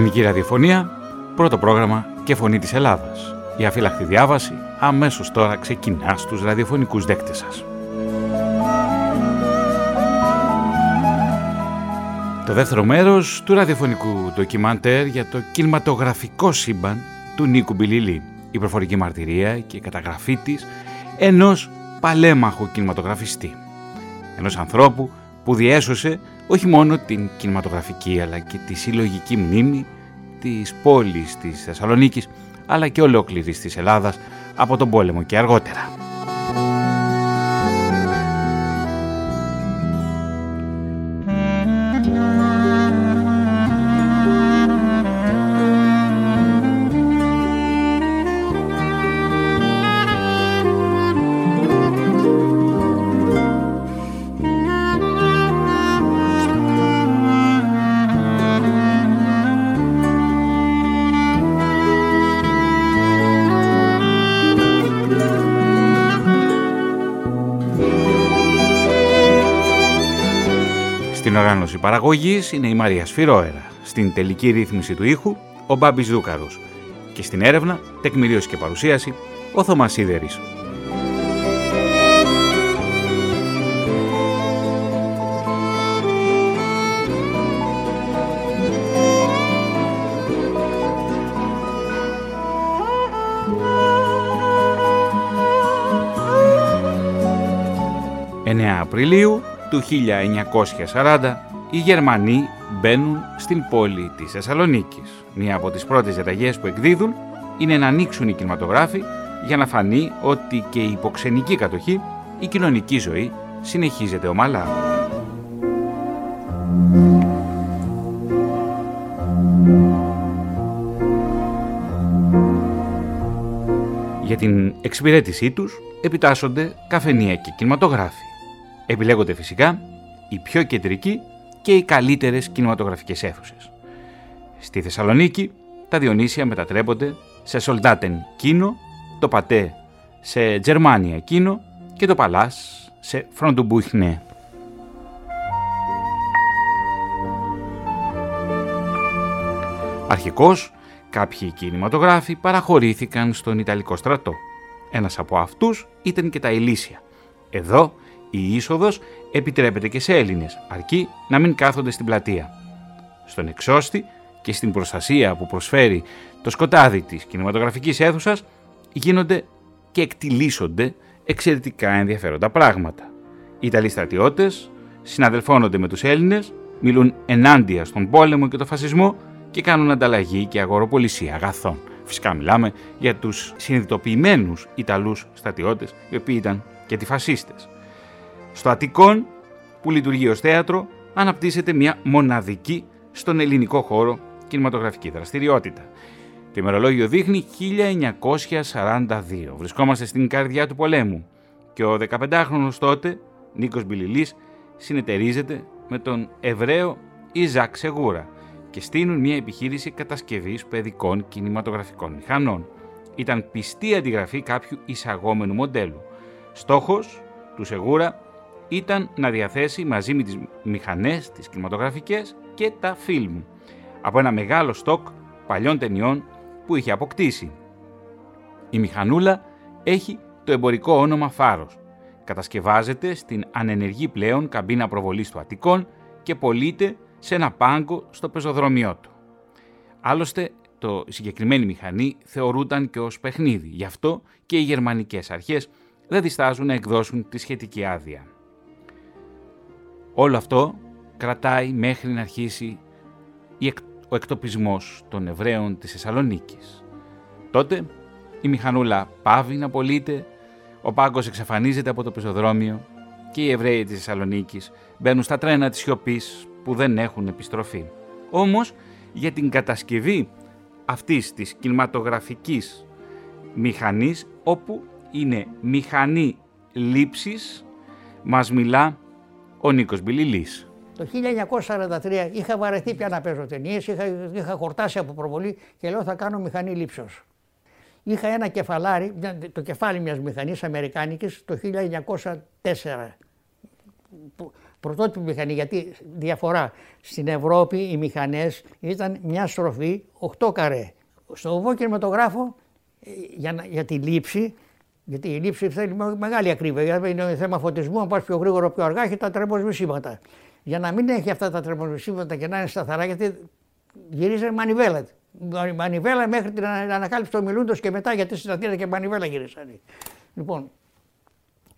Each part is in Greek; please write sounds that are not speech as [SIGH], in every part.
Ελληνική ραδιοφωνία, πρώτο πρόγραμμα και φωνή της Ελλάδας. Η αφύλακτη διάβαση αμέσως τώρα ξεκινά στους ραδιοφωνικούς δέκτες σας. Το δεύτερο μέρος του ραδιοφωνικού ντοκιμαντέρ για το κινηματογραφικό σύμπαν του Νίκου Μπιλιλή. Η προφορική μαρτυρία και η καταγραφή της ενός παλέμαχου κινηματογραφιστή. Ενός ανθρώπου που διέσωσε όχι μόνο την κινηματογραφική αλλά και τη συλλογική μνήμη της πόλης της Θεσσαλονίκης αλλά και ολόκληρης της Ελλάδας από τον πόλεμο και αργότερα. Οργάνωση παραγωγής είναι η Μαρία Σφυρόερα. Στην τελική ρύθμιση του ήχου, ο Μπάμπης Δούκαρος. Και στην έρευνα, τεκμηρίωση και παρουσίαση, ο Θωμάς Σίδερης. Απριλίου του 1940 οι Γερμανοί μπαίνουν στην πόλη της Θεσσαλονίκης. Μία από τις πρώτες διαταγές που εκδίδουν είναι να ανοίξουν οι κινηματογράφοι για να φανεί ότι και η υποξενική κατοχή, η κοινωνική ζωή συνεχίζεται ομαλά. Για την εξυπηρέτησή τους επιτάσσονται καφενεία και κινηματογράφοι. Επιλέγονται φυσικά οι πιο κεντρικοί και οι καλύτερες κινηματογραφικές αίθουσες. Στη Θεσσαλονίκη τα Διονύσια μετατρέπονται σε Soldaten Kino, το Πατέ σε Germania Kino και το Παλάς σε Frontenbuchne. Αρχικώς, κάποιοι κινηματογράφοι παραχωρήθηκαν στον Ιταλικό στρατό. Ένας από αυτούς ήταν και τα Ηλίσια. Εδώ η είσοδος επιτρέπεται και σε Έλληνες, αρκεί να μην κάθονται στην πλατεία. Στον εξώστη και στην προστασία που προσφέρει το σκοτάδι της κινηματογραφικής αίθουσας γίνονται και εκτιλήσονται εξαιρετικά ενδιαφέροντα πράγματα. Οι Ιταλοί στρατιώτες συναδελφώνονται με τους Έλληνες, μιλούν ενάντια στον πόλεμο και τον φασισμό και κάνουν ανταλλαγή και αγοροπολισία αγαθών. Φυσικά μιλάμε για τους συνειδητοποιημένους Ιταλούς στρατιώτες, οι οποίοι ήταν και αντιφασίστες. Στο Αττικόν, που λειτουργεί ως θέατρο, αναπτύσσεται μια μοναδική στον ελληνικό χώρο κινηματογραφική δραστηριότητα. Το ημερολόγιο δείχνει 1942. Βρισκόμαστε στην καρδιά του πολέμου και ο 15χρονος τότε, Νίκος Μπιλιλής, συνεταιρίζεται με τον Εβραίο Ιζάκ Σεγούρα και στείλουν μια επιχείρηση κατασκευής παιδικών κινηματογραφικών μηχανών. Ήταν πιστή αντιγραφή κάποιου εισαγόμενου μοντέλου. Στόχος του Σεγούρα ήταν να διαθέσει μαζί με τις μηχανές, τις κινηματογραφικές και τα φιλμ από ένα μεγάλο στόκ παλιών ταινιών που είχε αποκτήσει. Η μηχανούλα έχει το εμπορικό όνομα Φάρος. Κατασκευάζεται στην ανενεργή πλέον καμπίνα προβολής του Αττικών και πωλείται σε ένα πάγκο στο πεζοδρόμιό του. Άλλωστε, το συγκεκριμένη μηχανή θεωρούταν και ως παιχνίδι, γι' αυτό και οι γερμανικές αρχές δεν διστάζουν να εκδώσουν τη σχετική άδεια. Όλο αυτό κρατάει μέχρι να αρχίσει ο εκτοπισμός των Εβραίων της Θεσσαλονίκης. Τότε η μηχανούλα πάβει να πωλείται, ο πάγκος εξαφανίζεται από το πεζοδρόμιο και οι Εβραίοι της Θεσσαλονίκης μπαίνουν στα τρένα της σιωπής που δεν έχουν επιστροφή. Όμως για την κατασκευή αυτής της κινηματογραφικής μηχανής όπου είναι μηχανή λήψης μας μιλά ο Νίκος Μπιλιλής. Το 1943 είχα βαρεθεί πια να παίζω ταινίες, είχα, είχα χορτάσει από προβολή και λέω θα κάνω μηχανή λήψεως. Είχα ένα κεφαλάρι, το κεφάλι μιας μηχανής αμερικάνικης το 1904. πρωτότυπη μηχανή. Γιατί διαφορά στην Ευρώπη οι μηχανές ήταν μια στροφή 8 καρέ. Στο βοβό κινηματογράφο ε, για, για τη λήψη γιατί η λήψη θέλει μεγάλη ακρίβεια. Είναι θέμα φωτισμού, αν πας πιο γρήγορα πιο αργά, έχει τα τρεμοσβησίματα. Για να μην έχει αυτά τα τρεμοσβησίματα και να είναι σταθερά, γιατί γυρίζει μανιβέλα. Μανιβέλα μέχρι την ανακάλυψη του μιλούντος και μετά, γιατί στην Αθήνα και μανιβέλα γυρίσαν. Λοιπόν,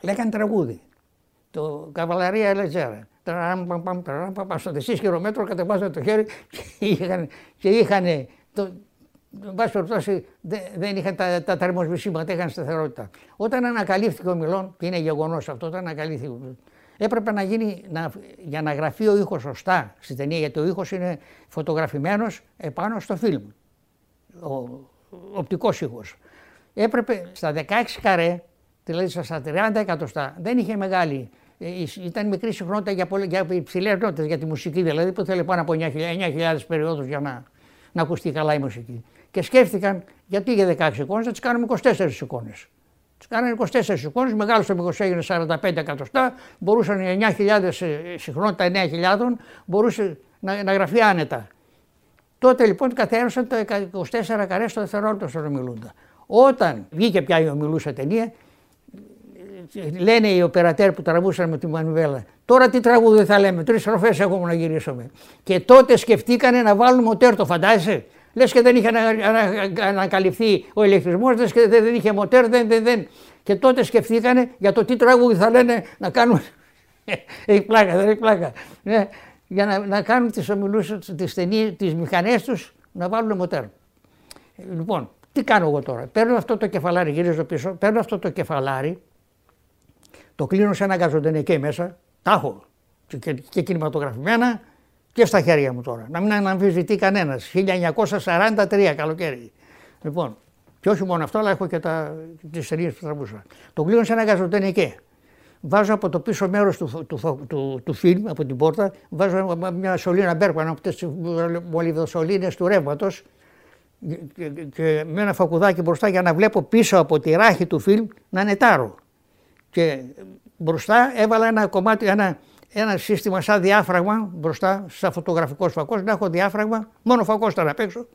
λέγανε τραγούδι. Το Καβαλαρία Λετζέρα. Στο δεσί χιλιόμετρο κατεβάζανε το χέρι και είχαν εν πάση περιπτώσει δεν είχαν τα, τα θερμοσβησίματα, είχαν σταθερότητα. Όταν ανακαλύφθηκε ο Μιλόν, και είναι γεγονός αυτό, όταν ανακαλύφθηκε έπρεπε να γίνει, να, για να γραφεί ο ήχος σωστά στη ταινία, γιατί ο ήχος είναι φωτογραφημένος επάνω στο φιλμ. Ο, οπτικός ήχος. Έπρεπε στα 16 καρέ, δηλαδή στα 30 εκατοστά, δεν είχε μεγάλη. Ε, ήταν μικρή συχνότητα για, για υψηλές νότες για τη μουσική, δηλαδή που θέλει πάνω από 9.000 περιόδους για να, να ακουστεί καλά η μουσική και σκέφτηκαν γιατί για 16 εικόνες να τις κάνουμε 24 εικόνες. Τις κάνανε 24 εικόνες, μεγάλο το μήκος έγινε 45 εκατοστά, μπορούσαν 9.000 ε, συχνότητα 9.000, μπορούσε να, να γραφεί άνετα. Τότε λοιπόν καθαίρωσαν το 24 καρέ στο δευτερόλεπτο στον ομιλούντα. Όταν βγήκε πια η ομιλούσα ταινία, λένε οι οπερατέρ που τραβούσαν με τη μανουβέλα, τώρα τι τραγούδι θα λέμε, τρεις στροφές έχουμε να γυρίσουμε. Και τότε σκεφτήκανε να βάλουν μοτέρ, το φαντάζεσαι; Λες και δεν είχε ανακαλυφθεί ο ηλεκτρισμός, λες και δεν είχε μοτέρ, δεν, δεν, δεν. Και τότε σκεφτήκανε για το τι τραγούδι θα λένε να κάνουν. [LAUGHS] έχει πλάκα, δεν έχει πλάκα. Ναι, για να, να κάνουν τις ομιλούσε, τις ταινίες, τις μηχανές τους να βάλουν μοτέρ. Λοιπόν, τι κάνω εγώ τώρα. Παίρνω αυτό το κεφαλάρι, γυρίζω πίσω, παίρνω αυτό το κεφαλάρι, το κλείνω σε ένα γκαζοντενεκέ μέσα, τα έχω και, και, και κινηματογραφημένα, και στα χέρια μου τώρα. Να μην αναμφισβητεί κανένας. 1943 καλοκαίρι. Λοιπόν, και όχι μόνο αυτό, αλλά έχω και τις ταινίε που τραβούσα. Το κλείνω σε ένα γαζοτενικέ. Βάζω από το πίσω μέρος του, του, του, του, φιλμ, από την πόρτα, βάζω μια σωλήνα Μπέρκμαν από τις μολυβδοσωλήνες του ρεύματος και, και, με ένα φακουδάκι μπροστά για να βλέπω πίσω από τη ράχη του φιλμ να νετάρω. Και μπροστά έβαλα ένα κομμάτι, ένα, ένα σύστημα σαν διάφραγμα μπροστά, σαν φωτογραφικό φακός, να έχω διάφραγμα, μόνο φακός ήταν απ' έξω.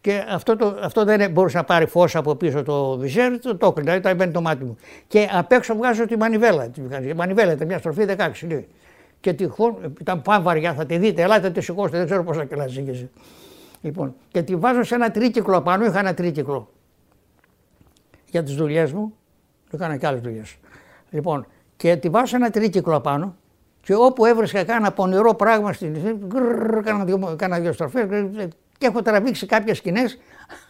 Και αυτό, το, αυτό δεν μπορούσε να πάρει φως από πίσω το βυζέρι, το το δηλαδή ήταν μπαίνει το μάτι μου. Και απ' έξω βγάζω τη μανιβέλα. Τη μανιβέλα ήταν μια στροφή 16 λέει. Και τυχόν, ήταν πάνω βαριά, θα τη δείτε, ελάτε τη σηκώστε, δεν ξέρω πόσα κιλά ζήγησε. Λοιπόν, και τη βάζω σε ένα τρίκυκλο απάνω, είχα ένα τρίκυκλο για τις δουλειές μου. Έκανα και άλλες δουλειές. Λοιπόν, και τη βάζω σε ένα τρίκυκλο απάνω και όπου έβρισκα κάνα πονηρό πράγμα στην κάνα δύο, κάνα δύο στροφές και έχω τραβήξει κάποιες σκηνές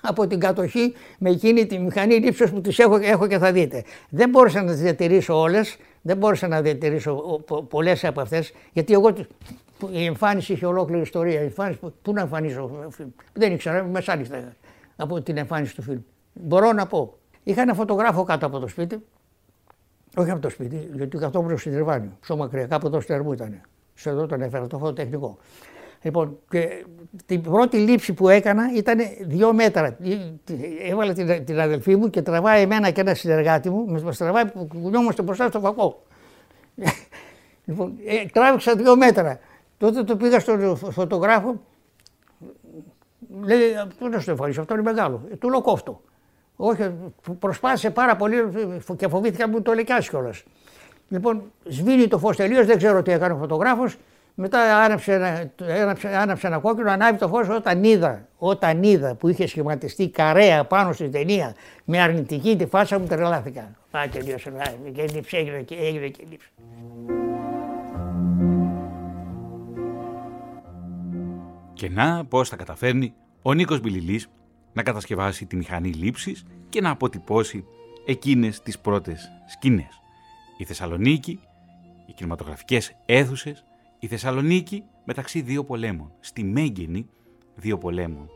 από την κατοχή με εκείνη τη μηχανή λήψεως που τις έχω, έχω και θα δείτε. Δεν μπόρεσα να τις διατηρήσω όλες, δεν μπόρεσα να διατηρήσω πολλές από αυτές, γιατί εγώ η εμφάνιση είχε ολόκληρη ιστορία. Η εμφάνιση, πού να εμφανίσω, δεν ήξερα, μεσάνυχτα από την εμφάνιση του φιλμ. Μπορώ να πω. Είχα ένα φωτογράφο κάτω από το σπίτι όχι από το σπίτι, γιατί καθόμουν στο Τριβάνιο. Πιο μακριά, κάπου εδώ στο Ερμού ήταν. Σε εδώ τον έφερα, το φωτοτεχνικό. Λοιπόν, και την πρώτη λήψη που έκανα ήταν δύο μέτρα. Έβαλα την, την αδελφή μου και τραβάει εμένα και ένα συνεργάτη μου, μας τραβάει που κουνιόμαστε μπροστά στο φακό. [LAUGHS] λοιπόν, ε, τράβηξα δύο μέτρα. Τότε το πήγα στον φωτογράφο, λέει, πού να στο εμφανίσω, αυτό είναι μεγάλο. Ε, του λέω κόφτο. Όχι, προσπάθησε πάρα πολύ και φοβήθηκα μου το λεκιάσει κιόλα. Λοιπόν, σβήνει το φως τελείως, δεν ξέρω τι έκανε ο φωτογράφος. Μετά άναψε ένα, άναψε, άναψε ένα κόκκινο, ανάβει το φως όταν είδα, όταν είδα που είχε σχηματιστεί καρέα πάνω στην ταινία με αρνητική τη φάσα μου τρελάθηκα. Α, τελείωσε, και λήψη, έγινε και, έγινε και λήψη. Και να πώς θα καταφέρνει ο Νίκος Μπιλιλής να κατασκευάσει τη μηχανή λήψης και να αποτυπώσει εκείνες τις πρώτες σκηνές. Η Θεσσαλονίκη, οι κινηματογραφικές αίθουσες, η Θεσσαλονίκη μεταξύ δύο πολέμων, στη μέγενη δύο πολέμων.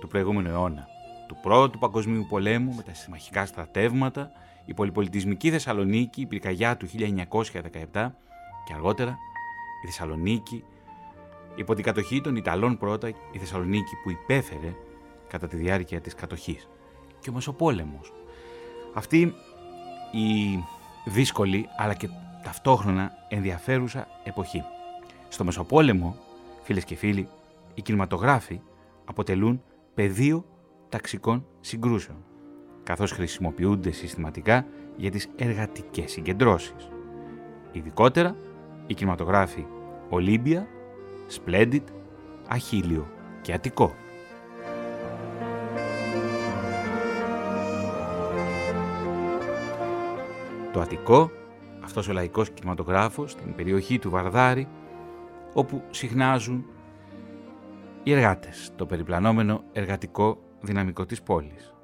Του προηγούμενου αιώνα, του πρώτου παγκοσμίου πολέμου με τα συμμαχικά στρατεύματα, η πολυπολιτισμική Θεσσαλονίκη, η πυρκαγιά του 1917 και αργότερα η Θεσσαλονίκη. Υπό την κατοχή των Ιταλών πρώτα, η Θεσσαλονίκη που υπέφερε κατά τη διάρκεια της κατοχής. Και ο Μεσοπόλεμος. Αυτή η δύσκολη αλλά και ταυτόχρονα ενδιαφέρουσα εποχή. Στο Μεσοπόλεμο, φίλες και φίλοι, οι κινηματογράφοι αποτελούν πεδίο ταξικών συγκρούσεων, καθώς χρησιμοποιούνται συστηματικά για τις εργατικές συγκεντρώσεις. Ειδικότερα, οι κινηματογράφοι Ολύμπια, Splendid, Αχίλιο και Αττικό. Το Αττικό, αυτός ο λαϊκός κινηματογράφος στην περιοχή του Βαρδάρη, όπου συχνάζουν οι εργάτες, το περιπλανόμενο εργατικό δυναμικό της πόλης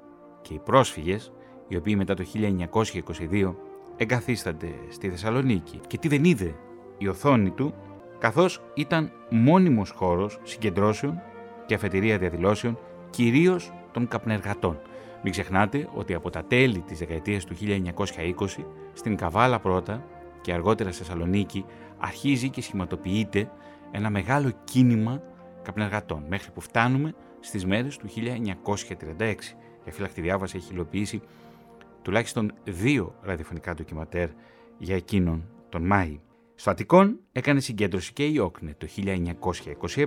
και οι πρόσφυγες, οι οποίοι μετά το 1922 εγκαθίστανται στη Θεσσαλονίκη και τι δεν είδε η οθόνη του, καθώς ήταν μόνιμος χώρος συγκεντρώσεων και αφετηρία διαδηλώσεων κυρίως των καπνεργατών. Μην ξεχνάτε ότι από τα τέλη της δεκαετίας του 1920 στην Καβάλα πρώτα και αργότερα στη Θεσσαλονίκη αρχίζει και σχηματοποιείται ένα μεγάλο κίνημα καπνεργατών μέχρι που φτάνουμε στις μέρες του 1936. Η αφύλακτη διάβαση έχει υλοποιήσει τουλάχιστον δύο ραδιοφωνικά ντοκιματέρ για εκείνον τον Μάη. Στο Αττικόν έκανε συγκέντρωση και η Όκνε το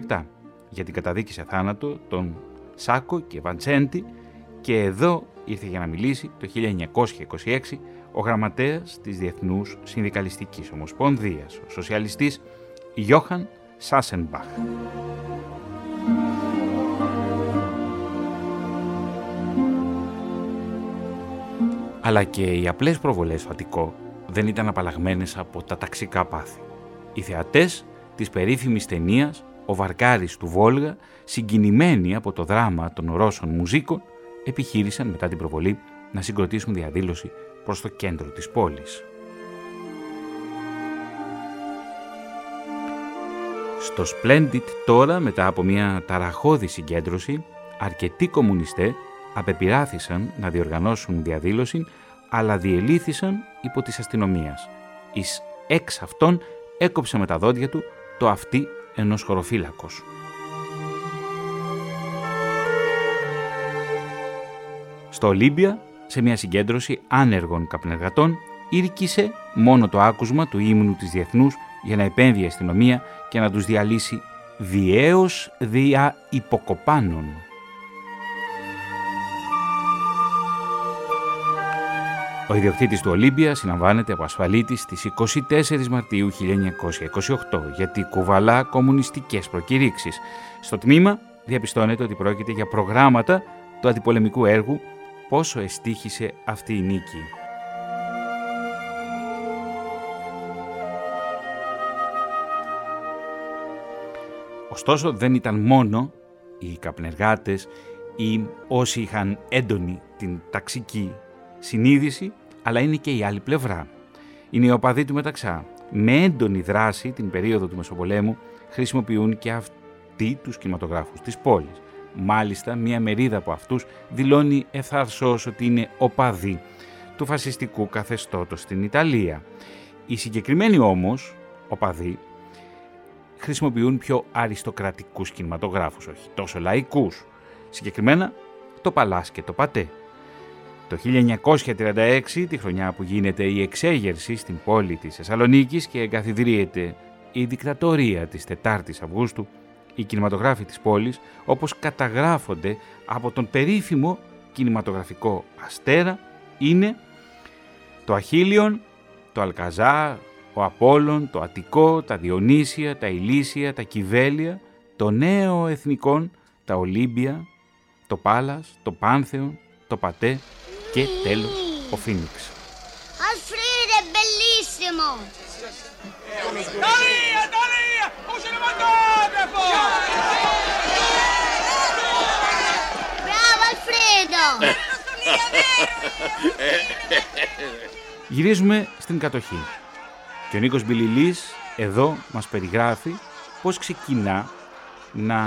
1927 για την καταδίκη σε θάνατο των Σάκο και Βαντσέντι και εδώ ήρθε για να μιλήσει το 1926 ο γραμματέας της Διεθνούς Συνδικαλιστικής Ομοσπονδίας, ο σοσιαλιστής Γιώχαν Σάσενμπαχ. Αλλά και οι απλές προβολές στο Αττικό δεν ήταν απαλλαγμένες από τα ταξικά πάθη. Οι θεατές της περίφημης ταινίας «Ο Βαρκάρης του Βόλγα», συγκινημένοι από το δράμα των Ρώσων μουζίκων, επιχείρησαν μετά την προβολή να συγκροτήσουν διαδήλωση προς το κέντρο της πόλης. Στο Splendid τώρα, μετά από μια ταραχώδη συγκέντρωση, αρκετοί κομμουνιστέ απεπειράθησαν να διοργανώσουν διαδήλωση, αλλά διελήθησαν υπό της αστυνομίας. Εις εξ αυτών έκοψε με τα δόντια του το αυτί ενός χωροφύλακος. Στο Ολύμπια, σε μια συγκέντρωση άνεργων καπνεργατών, ήρκησε μόνο το άκουσμα του ύμνου της Διεθνούς για να επέμβει η αστυνομία και να τους διαλύσει διέως δια υποκοπάνων. Ο ιδιοκτήτης του Ολύμπια συναμβάνεται από ασφαλίτης στις 24 Μαρτίου 1928 γιατί κουβαλά κομμουνιστικές προκηρύξεις. Στο τμήμα διαπιστώνεται ότι πρόκειται για προγράμματα του αντιπολεμικού έργου πόσο εστίχησε αυτή η νίκη. Ωστόσο δεν ήταν μόνο οι καπνεργάτες ή όσοι είχαν έντονη την ταξική συνείδηση, αλλά είναι και η άλλη πλευρά. Είναι οι οπαδοί του Μεταξά. Με έντονη δράση την περίοδο του Μεσοπολέμου χρησιμοποιούν και αυτοί τους κινηματογράφους της πόλης. Μάλιστα, μία μερίδα από αυτούς δηλώνει εθαρσώς ότι είναι οπαδοί του φασιστικού καθεστώτος στην Ιταλία. Οι συγκεκριμένοι όμως, οπαδοί, χρησιμοποιούν πιο αριστοκρατικούς κινηματογράφους, όχι τόσο λαϊκούς. Συγκεκριμένα, το Παλάς και το Πατέ. Το 1936, τη χρονιά που γίνεται η εξέγερση στην πόλη της Θεσσαλονίκης και εγκαθιδρύεται η δικτατορία της 4ης Αυγούστου, οι κινηματογράφοι της πόλης, όπως καταγράφονται από τον περίφημο κινηματογραφικό αστέρα, είναι το Αχίλιον, το Αλκαζά, ο Απόλλων, το Αττικό, τα Διονύσια, τα Ηλίσια, τα Κιβέλια, το νέο εθνικόν, τα Ολύμπια, το Πάλας, το Πάνθεον, το Πατέ και τέλος ο Φίνιξ. Alfredo bellissimo! Bravo Alfredo! [LAUGHS] Γυρίζουμε στην κατοχή. Και ο Νίκος Μπιλιλής εδώ μας περιγράφει πώς ξεκινά να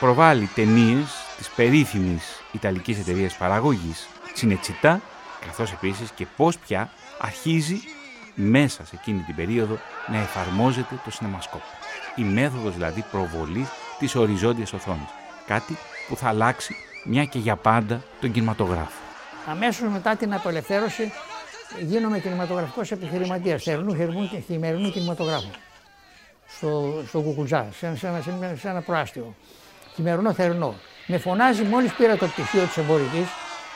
προβάλλει ταινίες της περίφημης Ιταλικής εταιρείας παραγωγής Τσινετσιτά, καθώς επίσης και πώς πια αρχίζει μέσα σε εκείνη την περίοδο να εφαρμόζεται το σινεμασκόπ. Η μέθοδος δηλαδή προβολής της οριζόντιας οθόνης. Κάτι που θα αλλάξει μια και για πάντα τον κινηματογράφο. Αμέσως μετά την απελευθέρωση γίνομαι κινηματογραφικός επιχειρηματίας θερινού χερμού και χειμερινού κινηματογράφου. Στο, στο Κουκουτζά, σε, ένα- σε, ένα- σε, ένα- σε ένα προάστιο. Χειμερινό θερινό. Με φωνάζει μόλις πήρα το πτυχίο της εμπορικής,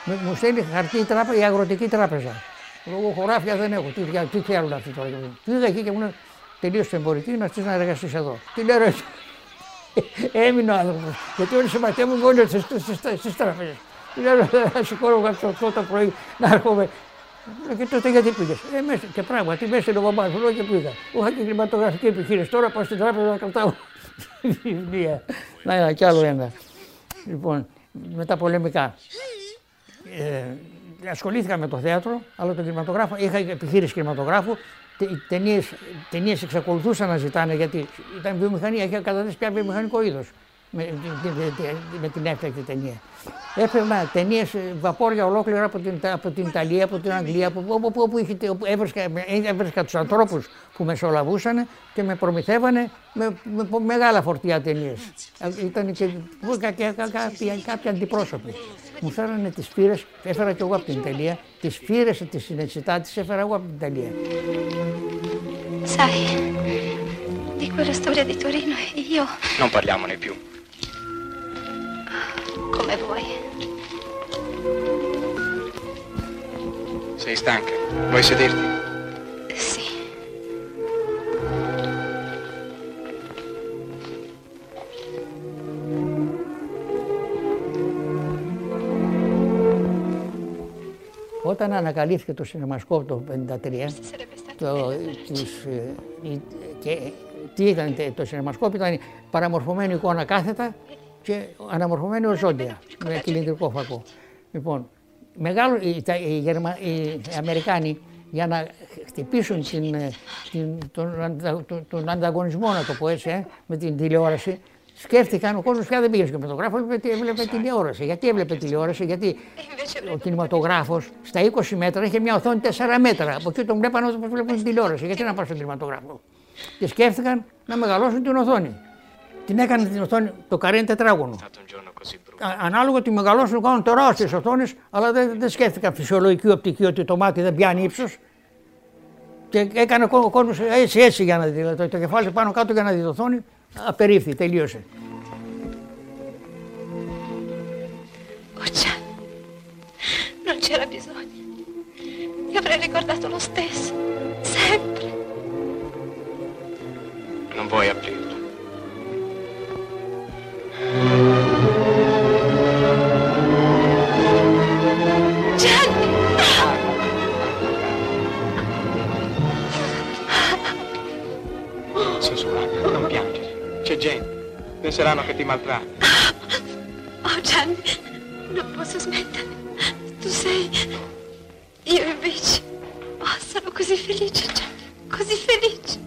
μου στέλνει χαρτί η, τράπε- η αγροτική τράπεζα. Εγώ χωράφιας δεν έχω. Τι, δια- τι θέλουν αυτοί τώρα; Πήγα εκεί και μου λένε τελείωσε την εμπορική, να στείλει να εργαστείς εδώ. Τι λέω ρε, Έμεινε ο άνθρωπος. Γιατί όλοι οι συμμαχοί μου όλοι στι τράπεζε. Λέω να σηκώνω κάποιο αυτό το πρωί να έρχομαι. Λέω, Και τότε γιατί πήγες; Ε, μέσα, και πράγματι μέσα είναι ο μπαμπάς μου, λέω και πήγα. Είχα και κλιματογραφική επιχείρηση. Τώρα πάω στην τράπεζα να κρατάω βιβλία. Να ένα κι άλλο ένα. Λοιπόν, με τα πολεμικά. Ε, ασχολήθηκα με το θέατρο, αλλά τον κινηματογράφο, είχα επιχείρηση κινηματογράφου. Ταινίες ταινίες εξακολουθούσαν να ζητάνε γιατί ήταν βιομηχανία, είχε καταδέσει πια βιομηχανικό είδος με, με, με, με την έφτακτη ταινία. Έπαιρνα ταινίες βαπόρια ολόκληρα από την, από την Ιταλία, από την Αγγλία, από όπου, όπου, όπου, είχε- όπου έβρισκα, έβρισκα τους ανθρώπους που μεσολαβούσαν και με προμηθεύανε με, με, με μεγάλα φορτία ταινίες. Ήταν και, και, και, κάποιοι, κάποιοι αντιπρόσωποι. Μου φέρανε τις φύρες, έφερα και εγώ από την Ιταλία, τις φύρες της συνετσιτά τι έφερα εγώ από την Ιταλία. Sai, di quella storia di Torino io, Non parliamone più. Come vuoi. Sei stanca? Vuoi sederti? Sì. Όταν ανακαλύφθηκε το σινεμασκόπ το 1953, Sarebbe stato το, τις, ε, η- και τι ήταν τε- το σινεμασκόπ, ήταν παραμορφωμένη εικόνα κάθετα και αναμορφωμένη οζόντια με κυλινδρικό φακό. Λοιπόν, μεγάλο, οι, τα- οι, Γερμα- οι Αμερικάνοι για να χτυπήσουν την, ε, την, τον, αντα- τον, τον ανταγωνισμό, να το πω έτσι, ε, με την τηλεόραση, σκέφτηκαν, ο κόσμος πια δεν πήγε στο κινηματογράφο, έβλεπε, έβλεπε τηλεόραση. Γιατί έβλεπε τηλεόραση, Γιατί ο κινηματογράφος στα 20 μέτρα είχε μια οθόνη 4 μέτρα. Από εκεί τον βλέπανε όπω βλέπουν την τηλεόραση. Γιατί να πάνε στον κινηματογράφο; Και σκέφτηκαν να μεγαλώσουν την οθόνη. Την έκανε την οθόνη, το καρέ είναι τετράγωνο. stato un giorno così brutto. Α- Ανάλογα τη μεγαλώσουν, κάνουν τεράστιες οθόνες, αλλά δεν, δεν σκέφτηκαν φυσιολογική οπτική ότι το μάτι δεν πιάνει ύψος. Και έκανε ο κόσμος έτσι, έτσι για να δει. δηλαδή, Το, το κεφάλι πάνω κάτω για να δει την οθόνη. Απερίφθη, τελείωσε. Oh già, non c'era bisogno. Ti avrei ricordato lo stesso, sempre. Non vuoi aprirlo. Penseranno che ti maltratti. Oh Gianni, non posso smettere. Tu sei... Io invece... Oh, sono così felice, Gianni. Così felice.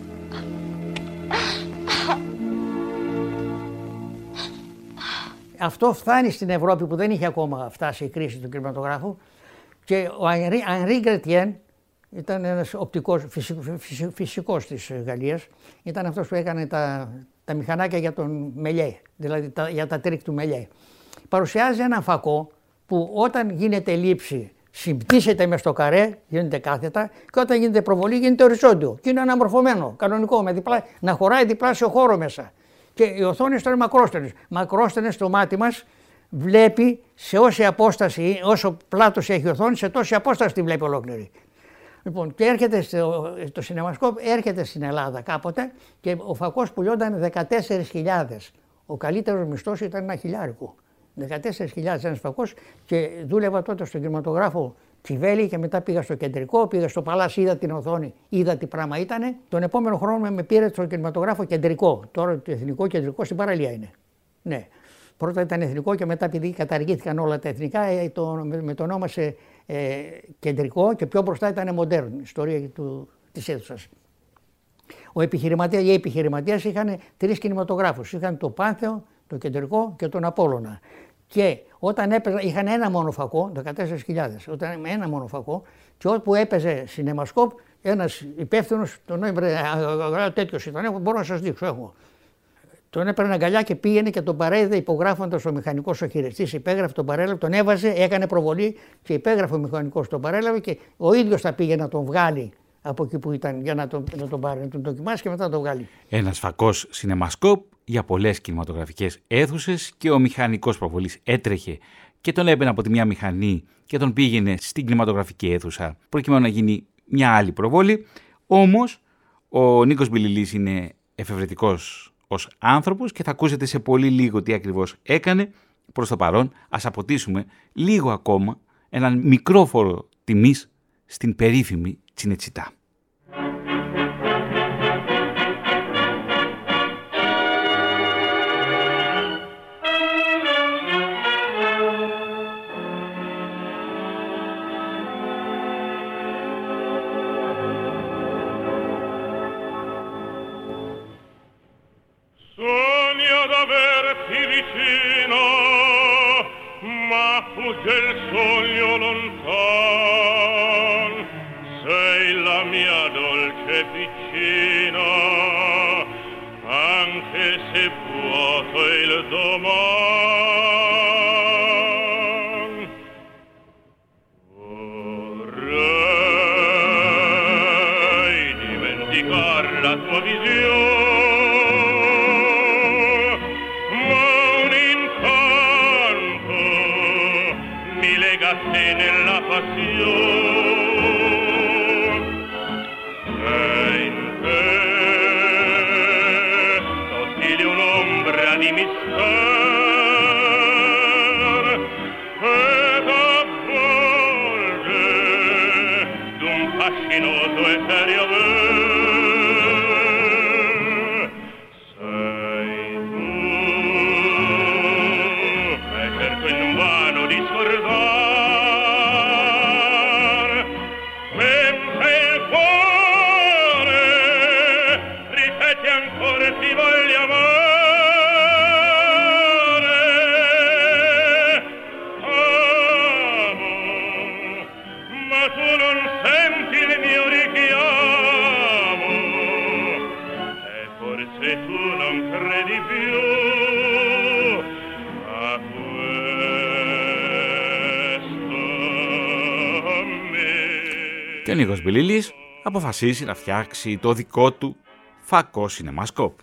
Αυτό φτάνει στην Ευρώπη που δεν είχε ακόμα φτάσει η κρίση του κινηματογράφου και ο Ανρί Γκρετιέν ήταν ένας οπτικός, φυσικ- φυσικ- φυσικός της Γαλλίας, ήταν αυτός που έκανε τα, τα μηχανάκια για τον Μελιέ, δηλαδή τα, για τα τρίκ του Μελιέ. Παρουσιάζει ένα φακό που όταν γίνεται λήψη συμπτύσσεται μες στο καρέ, γίνεται κάθετα και όταν γίνεται προβολή γίνεται οριζόντιο και είναι αναμορφωμένο, κανονικό, με διπλά, να χωράει διπλάσιο χώρο μέσα. Και οι οθόνες τώρα είναι μακρόστενες. Μακρόστενες στο μάτι μας βλέπει σε όση απόσταση, όσο πλάτος έχει η οθόνη, σε τόση απόσταση τη βλέπει ολόκληρη. Λοιπόν, και έρχεται στο, το σινεμασκόπ, έρχεται στην Ελλάδα κάποτε και ο φακός πουλιόταν 14.000. Ο καλύτερος μισθός ήταν ένα χιλιάρικο. 14.000 ένας φακός και δούλευα τότε στον κινηματογράφο Τσιβέλη και μετά πήγα στο κεντρικό, πήγα στο παλάσι, είδα την οθόνη, είδα τι πράγμα ήταν. Τον επόμενο χρόνο με πήρε στο κινηματογράφο κεντρικό. Τώρα το εθνικό κεντρικό στην παραλία είναι. Ναι. Πρώτα ήταν εθνικό και μετά επειδή καταργήθηκαν όλα τα εθνικά, ε, το, με, με το ονόμασε ε, κεντρικό και πιο μπροστά ήταν μοντέρν, ιστορία του, της αίθουσας. Ο επιχειρηματίας, οι επιχειρηματίες είχαν τρεις κινηματογράφους. Είχαν το Πάνθεο, το Κεντρικό και τον Απόλλωνα. Και όταν έπαιζαν, είχαν ένα μόνο φακό, 14.000, όταν με ένα μόνο φακό, και όπου έπαιζε σινεμασκόπ, ένας υπεύθυνος τον έβρε, τέτοιος ήταν, έχω, μπορώ να σας δείξω, έχω. Το τον έπαιρνε αγκαλιά και πήγαινε και τον παρέδε υπογράφοντας ο μηχανικός ο χειριστής. Υπέγραφε τον παρέλαβε, τον έβαζε, έκανε προβολή και υπέγραφε ο μηχανικός τον παρέλαβε και ο ίδιος θα πήγε να τον βγάλει από εκεί που ήταν για να τον, να τον πάρει, να τον δοκιμάσει και μετά να τον βγάλει. Ένας φακός σινεμασκόπ για πολλές κινηματογραφικές αίθουσες και ο μηχανικός προβολής έτρεχε και τον έμπαινε από τη μια μηχανή και τον πήγαινε στην κινηματογραφική αίθουσα προκειμένου να γίνει μια άλλη προβόλη. Όμως ο Νίκος Μπιλιλής είναι εφευρετικός ως άνθρωπος και θα ακούσετε σε πολύ λίγο τι ακριβώς έκανε. Προς το παρόν, ας αποτίσουμε λίγο ακόμα έναν μικρό φόρο τιμή στην περίφημη Τσινετσιτά. Me. Και ο Νίκος Μπιλίλης αποφασίσει να φτιάξει το δικό του φακό σινεμασκόπ.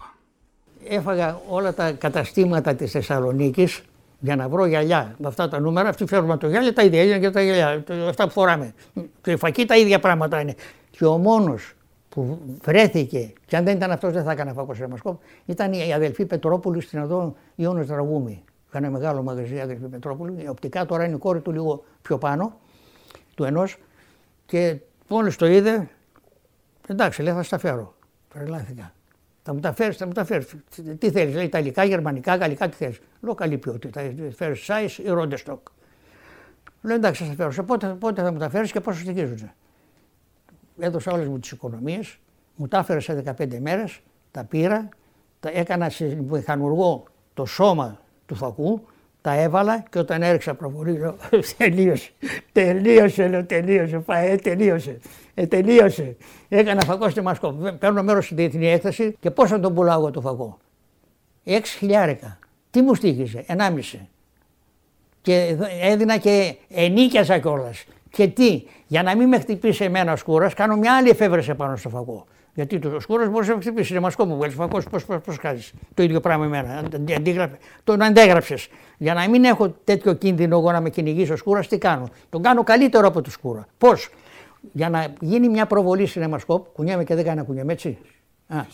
Έφαγα όλα τα καταστήματα της Θεσσαλονίκης για να βρω γυαλιά. Με αυτά τα νούμερα, αυτοί φέρνουν το γυάλια τα ίδια, είναι και τα γυαλιά, το- αυτά που φοράμε. Και η φακή τα ίδια πράγματα είναι. Και ο μόνος που βρέθηκε, και αν δεν ήταν αυτός δεν θα έκανε φακό σινεμασκόπ, ήταν η αδελφή Πετρόπουλου στην οδό Ιώνος Δραγούμη. Είχαν μεγάλο μαγαζί η αδελφή Πετρόπουλου. Η οπτικά τώρα είναι η κόρη του λίγο πιο πάνω, του ενός. Και μόλις το είδε, εντάξει λέει θα στα φέρω. Τρελάθηκα. Θα μου τα φέρεις, θα μου τα φέρεις. Τι θέλεις, λέει Ιταλικά, Γερμανικά, Γαλλικά, τι θέλεις. Λέω καλή ποιότητα. Φέρεις Zeiss ή Rodenstock. Λέω εντάξει, θα στα φέρω. Σε πότε, πότε θα μου τα φέρεις και πόσο στοιχίζουν. Έδωσα όλες μου τις οικονομίες, μου τα έφερε σε 15 μέρες, τα πήρα, τα έκανα σε μηχανουργό το σώμα του φακού, τα έβαλα και όταν έριξα προβολή λέω [LAUGHS] τελείωσε, τελείωσε, λέω τελείωσε, φαέ, τελείωσε, ε, τελείωσε. Έκανα φακό στη Μασκό, παίρνω μέρος στη διεθνή έκθεση και πώς θα τον πουλάω εγώ το φακό. Έξι χιλιάρικα. Τι μου στήχησε, ενάμιση. Και δ- έδινα και ενίκιαζα κιόλας. Και τι, για να μην με χτυπήσει εμένα ο σκούρας, κάνω μια άλλη εφεύρεση πάνω στο φακό. Γιατί το σκούρα μπορεί να με χτυπήσει. Είναι μασκό μου, βγάλει φακό, πώς πώς, πώς κάνεις. Το ίδιο πράγμα εμένα. Αντι- αντίγραφε. Τον αντέγραψες. Για να μην έχω τέτοιο κίνδυνο εγώ να με κυνηγήσει ο σκούρας, τι κάνω. Τον κάνω καλύτερο από το σκούρα. Πώς; Για να γίνει μια προβολή σινεμασκόπ, κουνιέμαι και δεν κάνω να κουνιέμαι έτσι; Α,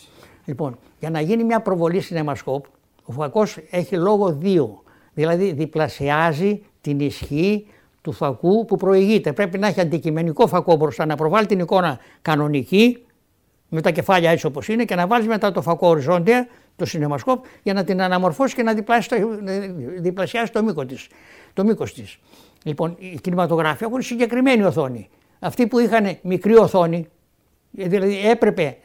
λοιπόν, για να γίνει μια προβολή σινεμασκόπ, ο φακός έχει λόγο δύο. Δηλαδή διπλασιάζει την ισχύ του φακού που προηγείται. Πρέπει να έχει αντικειμενικό φακό μπροστά, να προβάλλει την εικόνα κανονική, με τα κεφάλια έτσι όπως είναι και να βάλεις μετά το φακό οριζόντια, το σινεμασκόπ, για να την αναμορφώσεις και να διπλάσεις το, διπλασιάσεις το μήκος της. Το μήκος της. Λοιπόν, οι κινηματογράφοι έχουν συγκεκριμένη οθόνη. Αυτοί που είχαν μικρή οθόνη, δηλαδή έπρεπε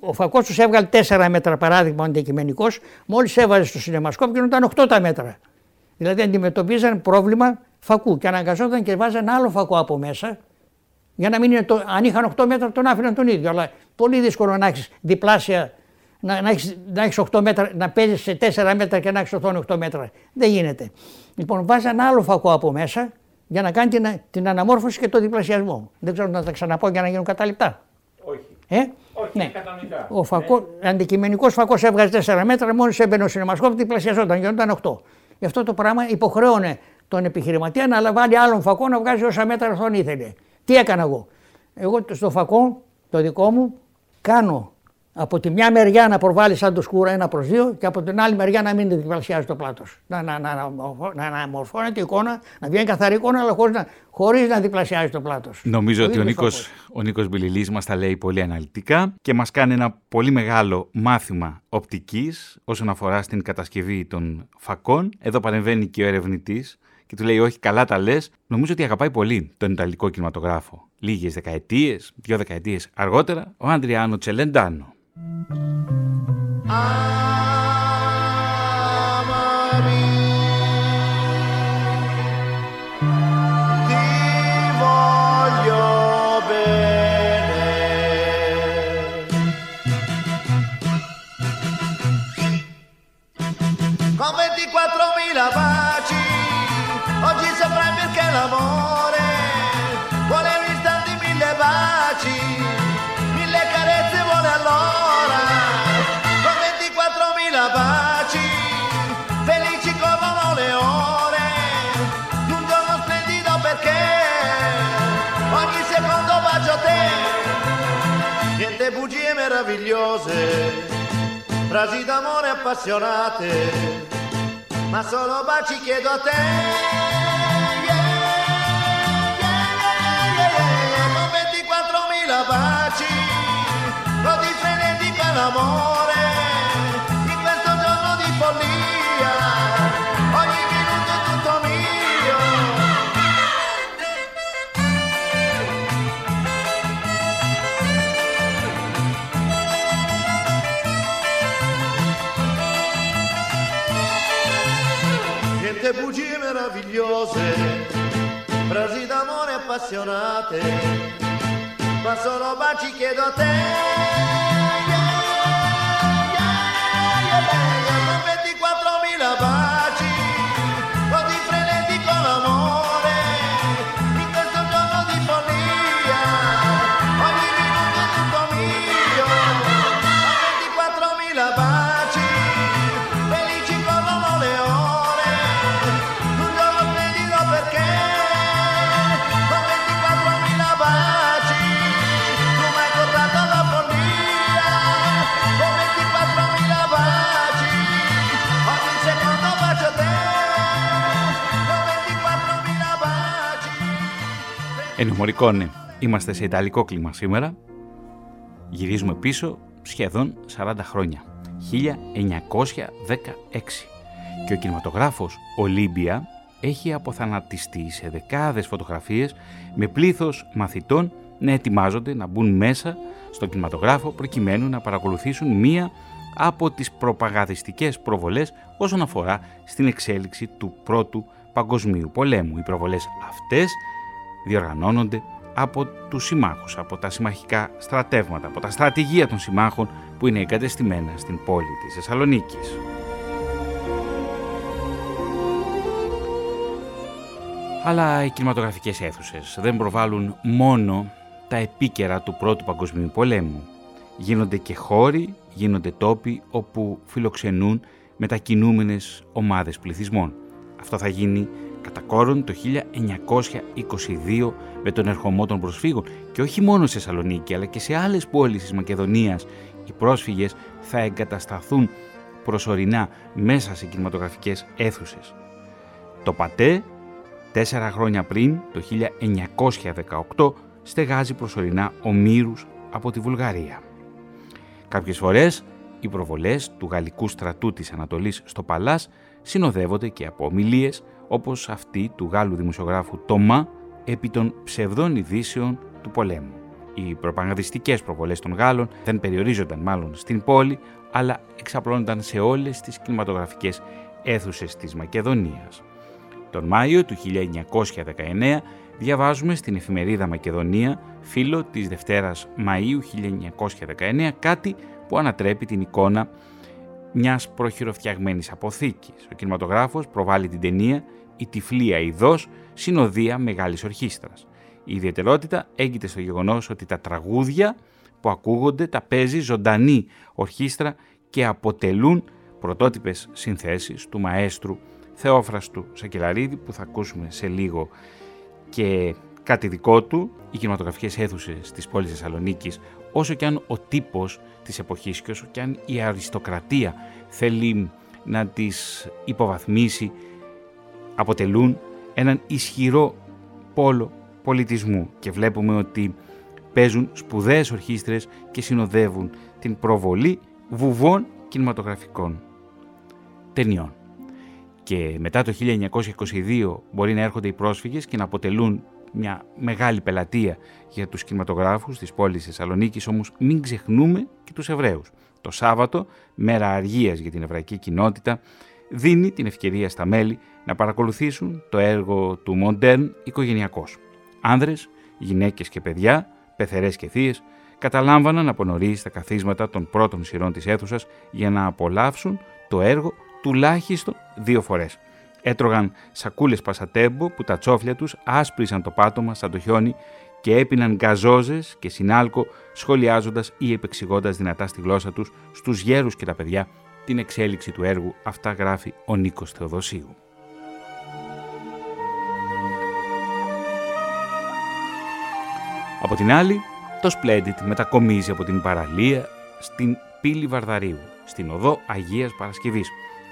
ο φακός τους έβγαλε 4 μέτρα παράδειγμα αντικειμενικός, μόλις έβαζε στο σινεμασκόπ και ήταν 8 τα μέτρα. Δηλαδή αντιμετωπίζαν πρόβλημα φακού και αναγκαζόταν και βάζαν άλλο φακό από μέσα για να μην είναι το, αν είχαν 8 μέτρα τον άφηναν τον ίδιο. Αλλά πολύ δύσκολο να έχεις διπλάσια να, να έχεις, να έχεις 8 μέτρα, να παίζεις σε 4 μέτρα και να έχεις οθόνη 8 μέτρα. Δεν γίνεται. Λοιπόν, βάζει ένα άλλο φακό από μέσα για να κάνει την, την αναμόρφωση και το διπλασιασμό. Δεν ξέρω να τα ξαναπώ για να γίνουν καταληπτά. Όχι. Ε; Όχι, ναι. κανονικά. Ο φακό, αντικειμενικός φακός έβγαζε 4 μέτρα, μόλις έμπαινε ο σινεμασκόπ διπλασιαζόταν, γινόταν 8. Γι' αυτό το πράγμα υποχρέωνε τον επιχειρηματία να βάλει άλλον φακό να βγάζει όσα μέτρα αυτόν ήθελε. Τι έκανα εγώ; Εγώ στο φακό, το δικό μου, κάνω από τη μια μεριά να προβάλλει σαν το σκούρα ένα προς δύο και από την άλλη μεριά να μην διπλασιάζει το πλάτος. Να, να, να, να, να αναμορφώνεται η εικόνα, να βγαίνει καθαρή εικόνα, αλλά χωρίς να, χωρίς να διπλασιάζει το πλάτος. Νομίζω ότι ο Νίκος, ο Νίκος Μπιλιλής μας τα λέει πολύ αναλυτικά και μας κάνει ένα πολύ μεγάλο μάθημα οπτικής όσον αφορά στην κατασκευή των φακών. Εδώ παρεμβαίνει και ο ερευνητής και του λέει όχι καλά τα λες. Νομίζω ότι αγαπάει πολύ τον Ιταλικό κινηματογράφο. Λίγες δεκαετίες, δύο δεκαετίες αργότερα, ο Αντριάνο Τσελεντάνο. Con bugie meravigliose frasi d'amore appassionate, ma solo baci chiedo a te. Con 24.000 baci, così frenetico è l'amore, meravigliose, frasi d'amore appassionate, ma solo baci chiedo a te. Yeah, yeah, yeah, Con 24.000 baci, Ennio Morricone, είμαστε σε ιταλικό κλίμα σήμερα. Γυρίζουμε πίσω σχεδόν 40 χρόνια. 1916. Και ο κινηματογράφος Ολύμπια έχει αποθανατιστεί σε δεκάδες φωτογραφίες με πλήθος μαθητών να ετοιμάζονται να μπουν μέσα στο κινηματογράφο προκειμένου να παρακολουθήσουν μία από τις προπαγανδιστικές προβολές όσον αφορά στην εξέλιξη του Πρώτου Παγκοσμίου Πολέμου. Οι προβολές αυτές διοργανώνονται από τους συμμάχους, από τα συμμαχικά στρατεύματα, από τα στρατηγία των συμμάχων που είναι εγκατεστημένα στην πόλη της Θεσσαλονίκης. Αλλά οι κινηματογραφικές αίθουσες δεν προβάλλουν μόνο τα επίκαιρα του Πρώτου Παγκοσμίου Πολέμου. Γίνονται και χώροι, γίνονται τόποι όπου φιλοξενούν μετακινούμενες ομάδες πληθυσμών. Αυτό θα γίνει κατά κόρον το 1922 με τον ερχομό των προσφύγων και όχι μόνο σε Σαλονίκη αλλά και σε άλλες πόλεις της Μακεδονίας οι πρόσφυγες θα εγκατασταθούν προσωρινά μέσα σε κινηματογραφικές αίθουσες. Το ΠΑΤΕ τέσσερα χρόνια πριν, το 1918, στεγάζει προσωρινά ομήρους από τη Βουλγαρία. Κάποιες φορές οι προβολές του γαλλικού στρατού της Ανατολής στο Παλάς συνοδεύονται και από ομιλίες όπως αυτή του Γάλλου δημοσιογράφου Τόμα επί των ψευδών ειδήσεων του πολέμου. Οι προπαγανδιστικές προβολές των Γάλλων δεν περιορίζονταν μάλλον στην πόλη, αλλά εξαπλώνονταν σε όλες τις κινηματογραφικές αίθουσες της Μακεδονίας. Τον Μάιο του 1919 διαβάζουμε στην εφημερίδα Μακεδονία, φίλο της Δευτέρας Μαΐου 1919, κάτι που ανατρέπει την εικόνα μιας προχειροφτιαγμένης αποθήκης. Ο κινηματογράφος προβάλλει την ταινία «Η τυφλή αηδός, συνοδεία μεγάλης ορχήστρας». Η ιδιαιτερότητα έγκυται στο γεγονός ότι τα τραγούδια που ακούγονται τα παίζει ζωντανή ορχήστρα και αποτελούν πρωτότυπες συνθέσεις του μαέστρου Θεόφραστου Σακελαρίδη που θα ακούσουμε σε λίγο και κάτι δικό του, οι κινηματογραφικές αίθουσες της πόλης Θεσσαλονίκης, όσο και αν ο τύπος της εποχής και όσο και αν η αριστοκρατία θέλει να τις υποβαθμίσει, αποτελούν έναν ισχυρό πόλο πολιτισμού και βλέπουμε ότι παίζουν σπουδαίες ορχήστρες και συνοδεύουν την προβολή βουβών κινηματογραφικών ταινιών. Και μετά το 1922 μπορεί να έρχονται οι πρόσφυγες και να αποτελούν μια μεγάλη πελατεία για τους κινηματογράφους της πόλης Θεσσαλονίκης, όμως μην ξεχνούμε και τους Εβραίους. Το Σάββατο, μέρα αργίας για την εβραϊκή κοινότητα, δίνει την ευκαιρία στα μέλη να παρακολουθήσουν το έργο του Μοντέρν οικογενειακός. Άνδρες, γυναίκες και παιδιά, πεθερές και θείες, καταλάμβαναν από νωρίς τα καθίσματα των πρώτων σειρών της αίθουσας για να απολαύσουν το έργο τουλάχιστον δύο φορές. Έτρωγαν σακούλες πασατέμπο που τα τσόφλια τους άσπρισαν το πάτωμα σαν το χιόνι και έπιναν γκαζόζες και συνάλκο σχολιάζοντας ή επεξηγώντας δυνατά στη γλώσσα τους στους γέρους και τα παιδιά την εξέλιξη του έργου. Αυτά γράφει ο Νίκος Θεοδοσίου. Από την άλλη, το Splendid μετακομίζει από την παραλία στην πύλη Βαρδαρίου, στην οδό Αγίας Παρασκευής.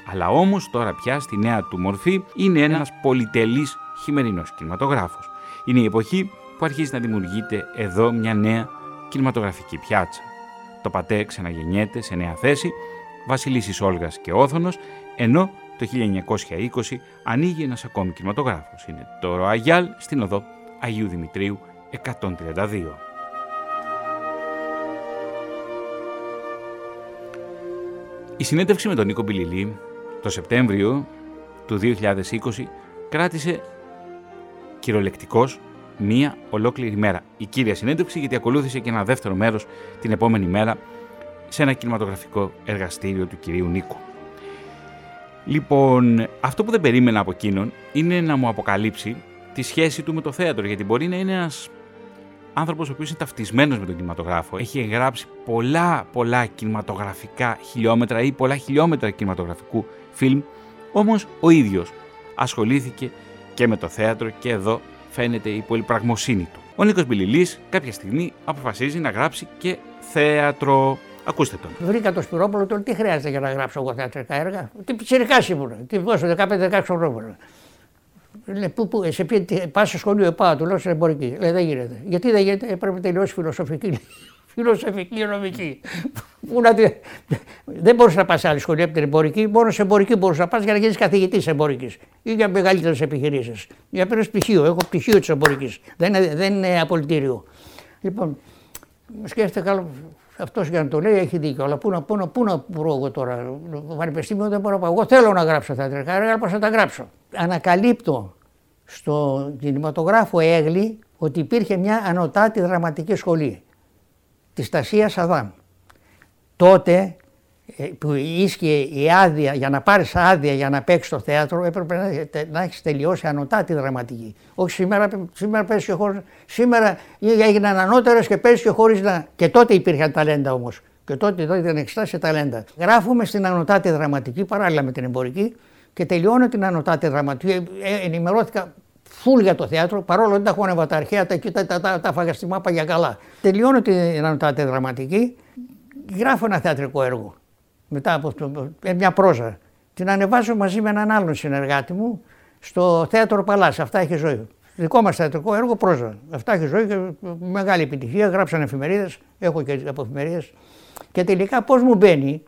Αλλά όμως τώρα πια στη νέα του μορφή είναι ένας πολυτελής χειμερινός κινηματογράφος. Είναι η εποχή που αρχίζει να δημιουργείται εδώ μια νέα κινηματογραφική πιάτσα. Το πατέ ξαναγεννιέται σε νέα θέση, Βασιλίσης Όλγας και Όθωνος, ενώ το 1920 ανοίγει ένας ακόμη κινηματογράφος. Είναι το Ροαγιάλ στην οδό Αγίου Δημητρίου 132. Η συνέντευξη με τον Νίκο Μπιλιλή το Σεπτέμβριο του 2020 κράτησε κυριολεκτικός μία ολόκληρη μέρα. Η κύρια συνέντευξη γιατί ακολούθησε και ένα δεύτερο μέρος την επόμενη μέρα σε ένα κινηματογραφικό εργαστήριο του κυρίου Νίκου. Λοιπόν, αυτό που δεν περίμενα από εκείνον είναι να μου αποκαλύψει τη σχέση του με το θέατρο, γιατί μπορεί να είναι ένας άνθρωπος ο οποίος είναι ταυτισμένος με τον κινηματογράφο. Έχει εγγράψει πολλά, πολλά κινηματογραφικά χιλιόμετρα ή πολλά χιλιόμετρα κινηματογραφικού φιλμ. Όμως ο ίδιος ασχολήθηκε και με το θέατρο και εδώ φαίνεται η πολυπραγμοσύνη του. Ο Νίκος Μπιλιλής κάποια στιγμή αποφασίζει να γράψει και θέατρο. Ακούστε τον. Βρήκα το Σπυρόπουλο, τον τι χρειάζεται για να γράψω εγώ θεατρικά έργα; Τι πιτσιρικά ήμουν. Τι βάζω 15-16 χρόνια. Λέει, πού, πού, σε πει, πας στο σχολείο, πάω, του λέω σε εμπορική. Λέει, δεν γίνεται. Γιατί δεν γίνεται, έπρεπε να τελειώσει φιλοσοφική. [LAUGHS] φιλοσοφική νομική. Πού να, δεν μπορούσε να πας σε άλλη σχολή από την εμπορική, μόνο σε εμπορική μπορούσε να πας για να γίνεις καθηγητής εμπορικής ή για μεγαλύτερες επιχειρήσεις. Για παίρνεις πτυχίο. Έχω πτυχίο της εμπορικής. Δεν, είναι, δεν είναι απολυτήριο. Λοιπόν, σκέφτεται καλό. Αυτός για να το λέει έχει δίκιο. Αλλά πού να, πού να, πού να βρω εγώ τώρα; Το πανεπιστήμιο δεν μπορώ να πάω. Εγώ θέλω να γράψω θεατρικά έργα, πώς θα τα γράψω; Ανακαλύπτω στο κινηματογράφο Έγλη ότι υπήρχε μια ανωτάτη δραματική σχολή της Στασία Αδάμ. Τότε ε, που ίσχυε η άδεια, για να πάρεις άδεια για να παίξεις στο θέατρο, έπρεπε να, να έχεις τελειώσει ανωτάτη δραματική. Όχι σήμερα, σήμερα παίζει και χωρίς. Σήμερα έγιναν ανώτερες και παίζει και χωρίς να. Και τότε υπήρχαν ταλέντα όμως. Και τότε εδώ ήταν εξτάσει ταλέντα. Γράφουμε στην ανωτάτη δραματική παράλληλα με την εμπορική και τελειώνω την ανωτάτη δραματική. Ε, ε, ενημερώθηκα φουλ για το θέατρο, παρόλο που δεν τα χώνευα τα αρχαία, τα, τα, τα, τα, τα φάγα στη μάπα για καλά. Τελειώνω την ανωτάτη δραματική, γράφω ένα θεατρικό έργο. Μετά από το, ε, μια πρόζα. Την ανεβάζω μαζί με έναν άλλον συνεργάτη μου στο θέατρο Παλάσσα. Αυτά έχει ζωή. Δικό μας θεατρικό έργο πρόζα. Αυτά έχει ζωή και μεγάλη επιτυχία. Γράψαν εφημερίδες, έχω και από εφημερίδες. Και τελικά πώς μου μπαίνει,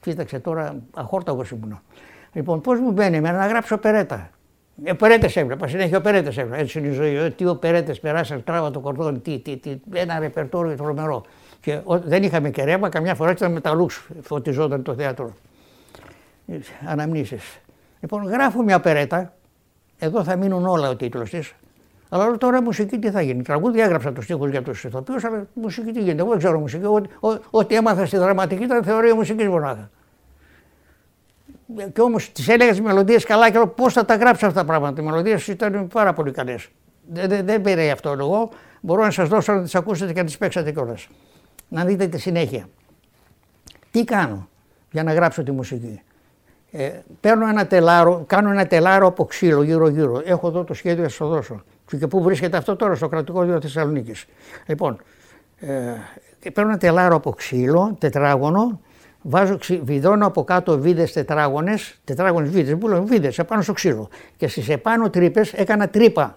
κοίταξε τώρα, αχόρταγος ήμουν. Λοιπόν, πώς μου μπαίνει; Εμένα να γράψω περέτα. Οπερέτε έβλεπα, συνέχεια οπερέτε έβλεπα. Έτσι είναι η ζωή. Ε, τι οπερέτε περάσαν, τράβα το κορδόνι, τι, τι, τι, ένα ρεπερτόριο τρομερό. Και ο, δεν είχαμε και ρεύμα, καμιά φορά ήταν με τα λούξ, φωτιζόταν το θέατρο. Ε, Αναμνήσεις. Λοιπόν, γράφω μια περέτα, εδώ θα μείνουν όλα ο τίτλος της. Αλλά λέω, τώρα μουσική τι θα γίνει. Τραγούδια έγραψα τους στίχους για τους ηθοποιούς, αλλά μουσική τι γίνεται. Εγώ δεν ξέρω μουσική. Ό,τι, ό- ό,τι έμαθα στη δραματική ήταν θεωρία μουσικής μονάχα. Και όμως τις έλεγα τις μελωδίες καλά και λέω πώς θα τα γράψω αυτά τα πράγματα. Οι μελωδίες ήταν πάρα πολύ καλές. Δεν, δεν, δεν πήρε αυτό εγώ. Μπορώ να σας δώσω να τις ακούσετε και να τις παίξετε κιόλας. Να δείτε τη συνέχεια. Τι κάνω για να γράψω τη μουσική; Ε, παίρνω ένα τελάρο, κάνω ένα τελάρο από ξύλο γύρω-γύρω. Έχω εδώ το σχέδιο, θα σας το δώσω. Και, και πού βρίσκεται αυτό τώρα, στο κρατικό δίο Θεσσαλονίκης. Λοιπόν, ε, και παίρνω ένα τελάρο από ξύλο, τετράγωνο, βάζω, ξυ, βιδώνω από κάτω βίδες τετράγωνες, τετράγωνες βίδες, που λέω βίδες, επάνω στο ξύλο. Και στις επάνω τρύπες έκανα τρύπα.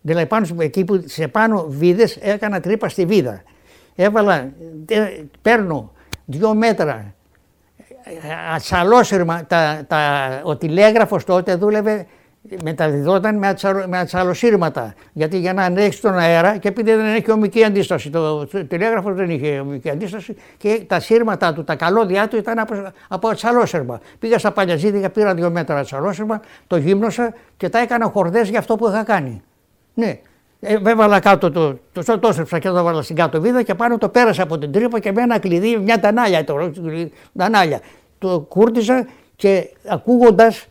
Δηλαδή πάνω, εκεί που στι επάνω βίδες έκανα τρύπα στη βίδα. Έβαλα, ε, παίρνω δύο μέτρα ατσαλόσυρμα, τα, τα, ο τηλέγραφος τότε δούλευε, μεταδιδόταν με, ατσαλο, με ατσαλοσύρματα. Γιατί για να ανέχει τον αέρα και επειδή δεν έχει ομική αντίσταση, το, το τηλέγραφος δεν είχε ομική αντίσταση και τα σύρματά του, τα καλώδια του ήταν από, από ατσαλόσυρμα. Πήγα στα παλιαζίδια, πήρα δύο μέτρα ατσαλόσυρμα, το γύμνωσα και τα έκανα χορδές για αυτό που είχα κάνει. Ναι, ε, έβαλα κάτω το, το, το, το έσρεψα και το έβαλα στην κάτω βίδα και πάνω το πέρασα από την τρύπα και με ένα κλειδί, μια τανάλια, το, τανάλια. Το κούρτιζα και ακούγοντας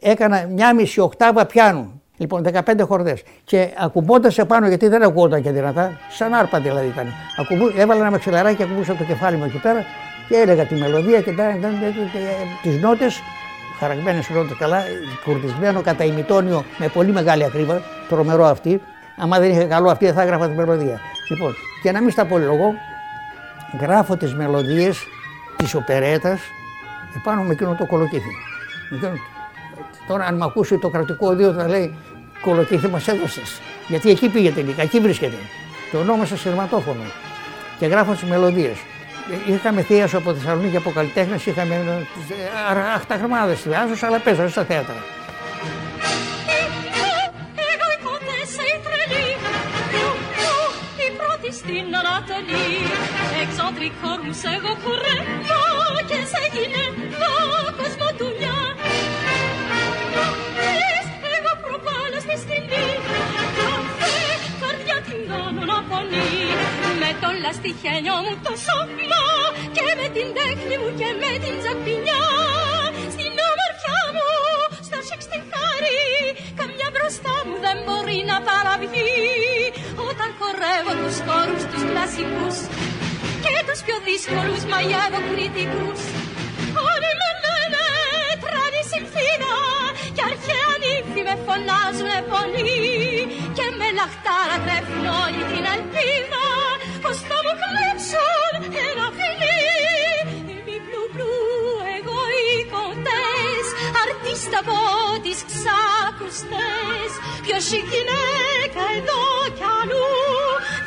έκανα μια μισή οκτάβα πιάνου. Λοιπόν, 15 χορδές. Και ακουμπώντας επάνω, γιατί δεν ακούγονταν και δυνατά, σαν άρπα δηλαδή ήταν. Ακουμπού, έβαλα ένα μαξιλαράκι και ακουμπούσα το κεφάλι μου εκεί πέρα και έλεγα τη μελωδία και τις νότες, χαραγμένες νότες καλά, κουρτισμένο κατά ημιτόνιο με πολύ μεγάλη ακρίβεια, τρομερό αυτή. Άμα δεν είχε καλό αυτή, δεν θα έγραφα τη μελωδία. Λοιπόν, και να μην στα πολυλογώ, γράφω τις μελωδίες της οπερέτας επάνω με εκείνο το κολοκύθι. Τώρα, αν με ακούσει το κρατικό οδείο, θα λέει κολοκύθι μας έδωσες. Γιατί εκεί πήγε τελικά, εκεί βρίσκεται. Το ονόμασα σειρματόφωνο. Και γράφω τις μελωδίες. Είχαμε θεία από Θεσσαλονίκη από καλλιτέχνε, είχαμε αχταγραμμάδε στη Βάζο, αλλά παίζανε στα θέατρα. Στην Ανατολή. Εξαντρικόρους εγώ κουρεύω και σε γυναίκα κοσμοτουλιά Εγώ προβάλλω στη σκηνή. Κάθε καρδιά την κάνω να πονεί. Με τον λαστιχένιο μου το σώμα και με την τέχνη μου και με την τζακπινιά. Στην ομορφιά μου, στο σεξτιχάρι καμιά μπροστά μου δεν μπορεί να παραβγεί όταν χορεύω τους χώρους τους κλασικούς και τους πιο δύσκολους μαγεύω κριτικούς. Όλοι με λένε τρέλη συμφίνα και αρχαία νύφη με φωνάζουνε πολύ και με λαχτάρα τρέφουν όλη την ελπίδα αρτίστα από τις ξάκουστες ποιος η γυναίκα εδώ κι αλλού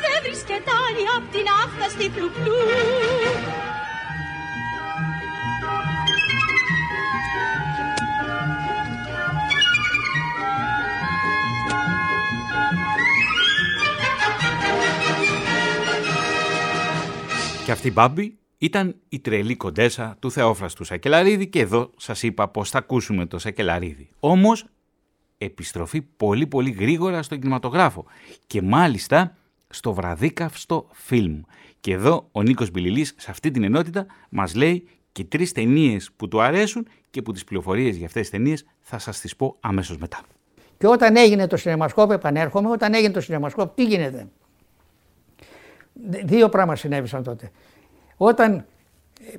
δεν βρίσκεται άλλη απ' την άφταστη πλουπλού. Και αυτή η Μπάμπη; Ήταν η τρελή κοντέσα του Θεόφραστου Σακελαρίδη και εδώ σας είπα πως θα ακούσουμε το Σακελαρίδη. Όμως επιστροφή πολύ πολύ γρήγορα στο κινηματογράφο και μάλιστα στο βραδίκαυστο φιλμ. Και εδώ ο Νίκος Μπιλιλής σε αυτή την ενότητα μας λέει και τρεις ταινίες που του αρέσουν και που τις πληροφορίες για αυτές τις ταινίες θα σας τις πω αμέσως μετά. Και όταν έγινε το σινεμασκόπ, επανέρχομαι, όταν έγινε το σινεμασκόπ, τι γίνεται; Δύο πράγματα συνέβησαν τότε. Όταν ε,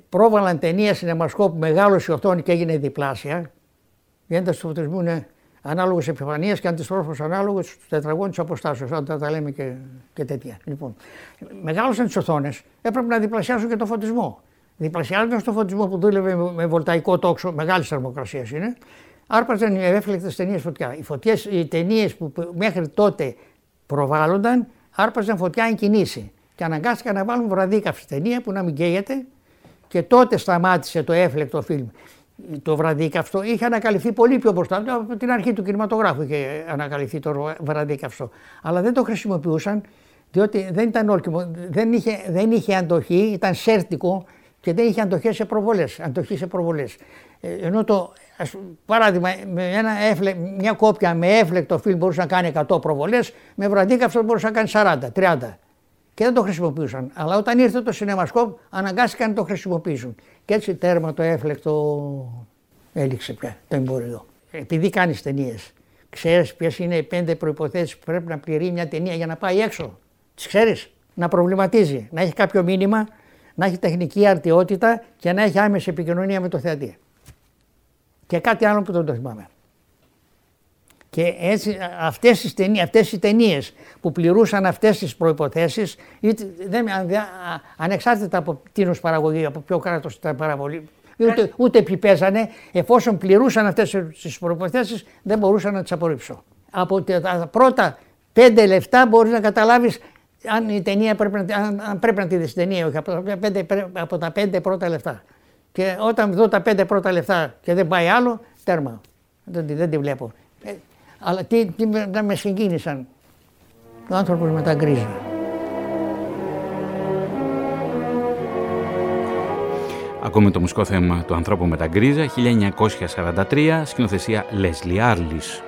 πρόβαλαν ταινία σινεμασκόπ μεγάλο η οθόνη και έγινε διπλάσια, η ένταση του φωτισμού είναι ανάλογος επιφανεία και αντιστρόφως ανάλογος στους τετραγώνους της αποστάσεως. Όταν τα λέμε και, και τέτοια. Λοιπόν, μεγάλωσαν τι οθόνες, έπρεπε να διπλασιάσουν και το φωτισμό. Διπλασιάζοντας το φωτισμό που δούλευε με βολταϊκό τόξο, μεγάλης θερμοκρασίας είναι, άρπαζαν οι ευέφλεκτες ταινίες φωτιά. Οι, φωτιές, οι ταινίες που μέχρι τότε προβάλλονταν, άρπαζαν φωτιά εν κινήσει. Και αναγκάστηκαν να βάλουν βραδίκαυση ταινία που να μην καίγεται και τότε σταμάτησε το έφλεκτο φιλμ το βραδίκαυστο είχε ανακαλυφθεί πολύ πιο μπροστά από την αρχή του κινηματογράφου είχε ανακαλυφθεί το βραδίκαυστο. Αλλά δεν το χρησιμοποιούσαν διότι δεν ήταν όρκιμο, δεν είχε, δεν είχε αντοχή, ήταν σέρτικο και δεν είχε αντοχή σε προβολές, αντοχή σε προβολές. Ε, ενώ το ας, πούμε, παράδειγμα, με ένα έφλε, μια κόπια με έφλεκτο φιλμ μπορούσε να κάνει 100 προβολές, με βραδίκαυστο μπορούσε να κάνει 40, 30. Και δεν το χρησιμοποιούσαν. Αλλά όταν ήρθε το σινεμασκόπ, αναγκάστηκαν να το χρησιμοποιήσουν. Και έτσι τέρμα το έφλεκτο έληξε πια το εμπόριο. Επειδή κάνεις ταινίες, ξέρεις ποιες είναι οι πέντε προποθέσει που πρέπει να πληρεί μια ταινία για να πάει έξω. Τις ξέρεις. Να προβληματίζει, να έχει κάποιο μήνυμα, να έχει τεχνική αρτιότητα και να έχει άμεση επικοινωνία με το θεατή. Και κάτι άλλο που δεν το θυμάμαι. Και έτσι αυτές, οι ταινίες, αυτές οι ταινίες που πληρούσαν αυτές τις προϋποθέσεις, είτε, δεν, αν- δεν- α- ανεξάρτητα από τίνος παραγωγή, από ποιο κράτος ήταν παραβολή, ούτε, ούτε ποιοι παίζανε, εφόσον πληρούσαν αυτές τις προϋποθέσεις, δεν μπορούσα να τις απορρίψω. Από τα- τα πρώτα πέντε λεφτά μπορείς να καταλάβεις αν, η ταινία πρέπει να, αν, αν πρέπει να τη δεις την ταινία, όχι από τα, πέντε, από τα πέντε πρώτα λεφτά. Και όταν δω τα πέντε πρώτα λεφτά και δεν πάει άλλο, τέρμα. Δεν, τη- δεν τη βλέπω. Ε, αλλά τι, τι με- να με συγκίνησαν. Ο άνθρωπος με τα γκρίζα. Ακούμε το μουσικό θέμα του ανθρώπου με τα γκρίζα 1943, σκηνοθεσία Leslie Άρλις.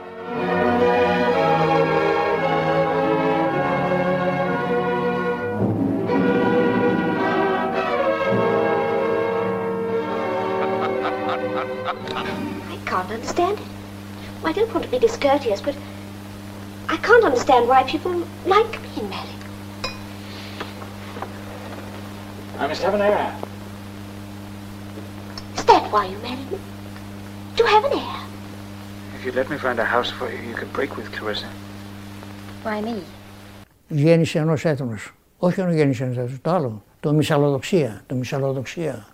I can't understand it. I don't want to be discourteous, but I can't understand why people like being married. I must have an air. Is that why you married me? To have an heir? If you'd let me find a house for you, you could break with Clarissa. Why me? Γέννηση ενός έθνους. Όχι ο γέννηση ενός έθνους, το άλλο. Το μυσαλλοδοξία. Το μυσαλλοδοξία.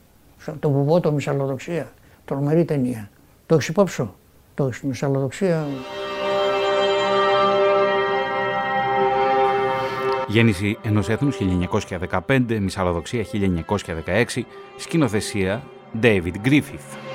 Το βουβό το μυσαλλοδοξία. Τρομερή ταινία. Το έχεις υπόψη σου. Το έχεις μυσαλλοδοξία. Γέννηση ενός έθνους 1915, Μυσαλλοδοξία 1916, σκηνοθεσία David Griffith.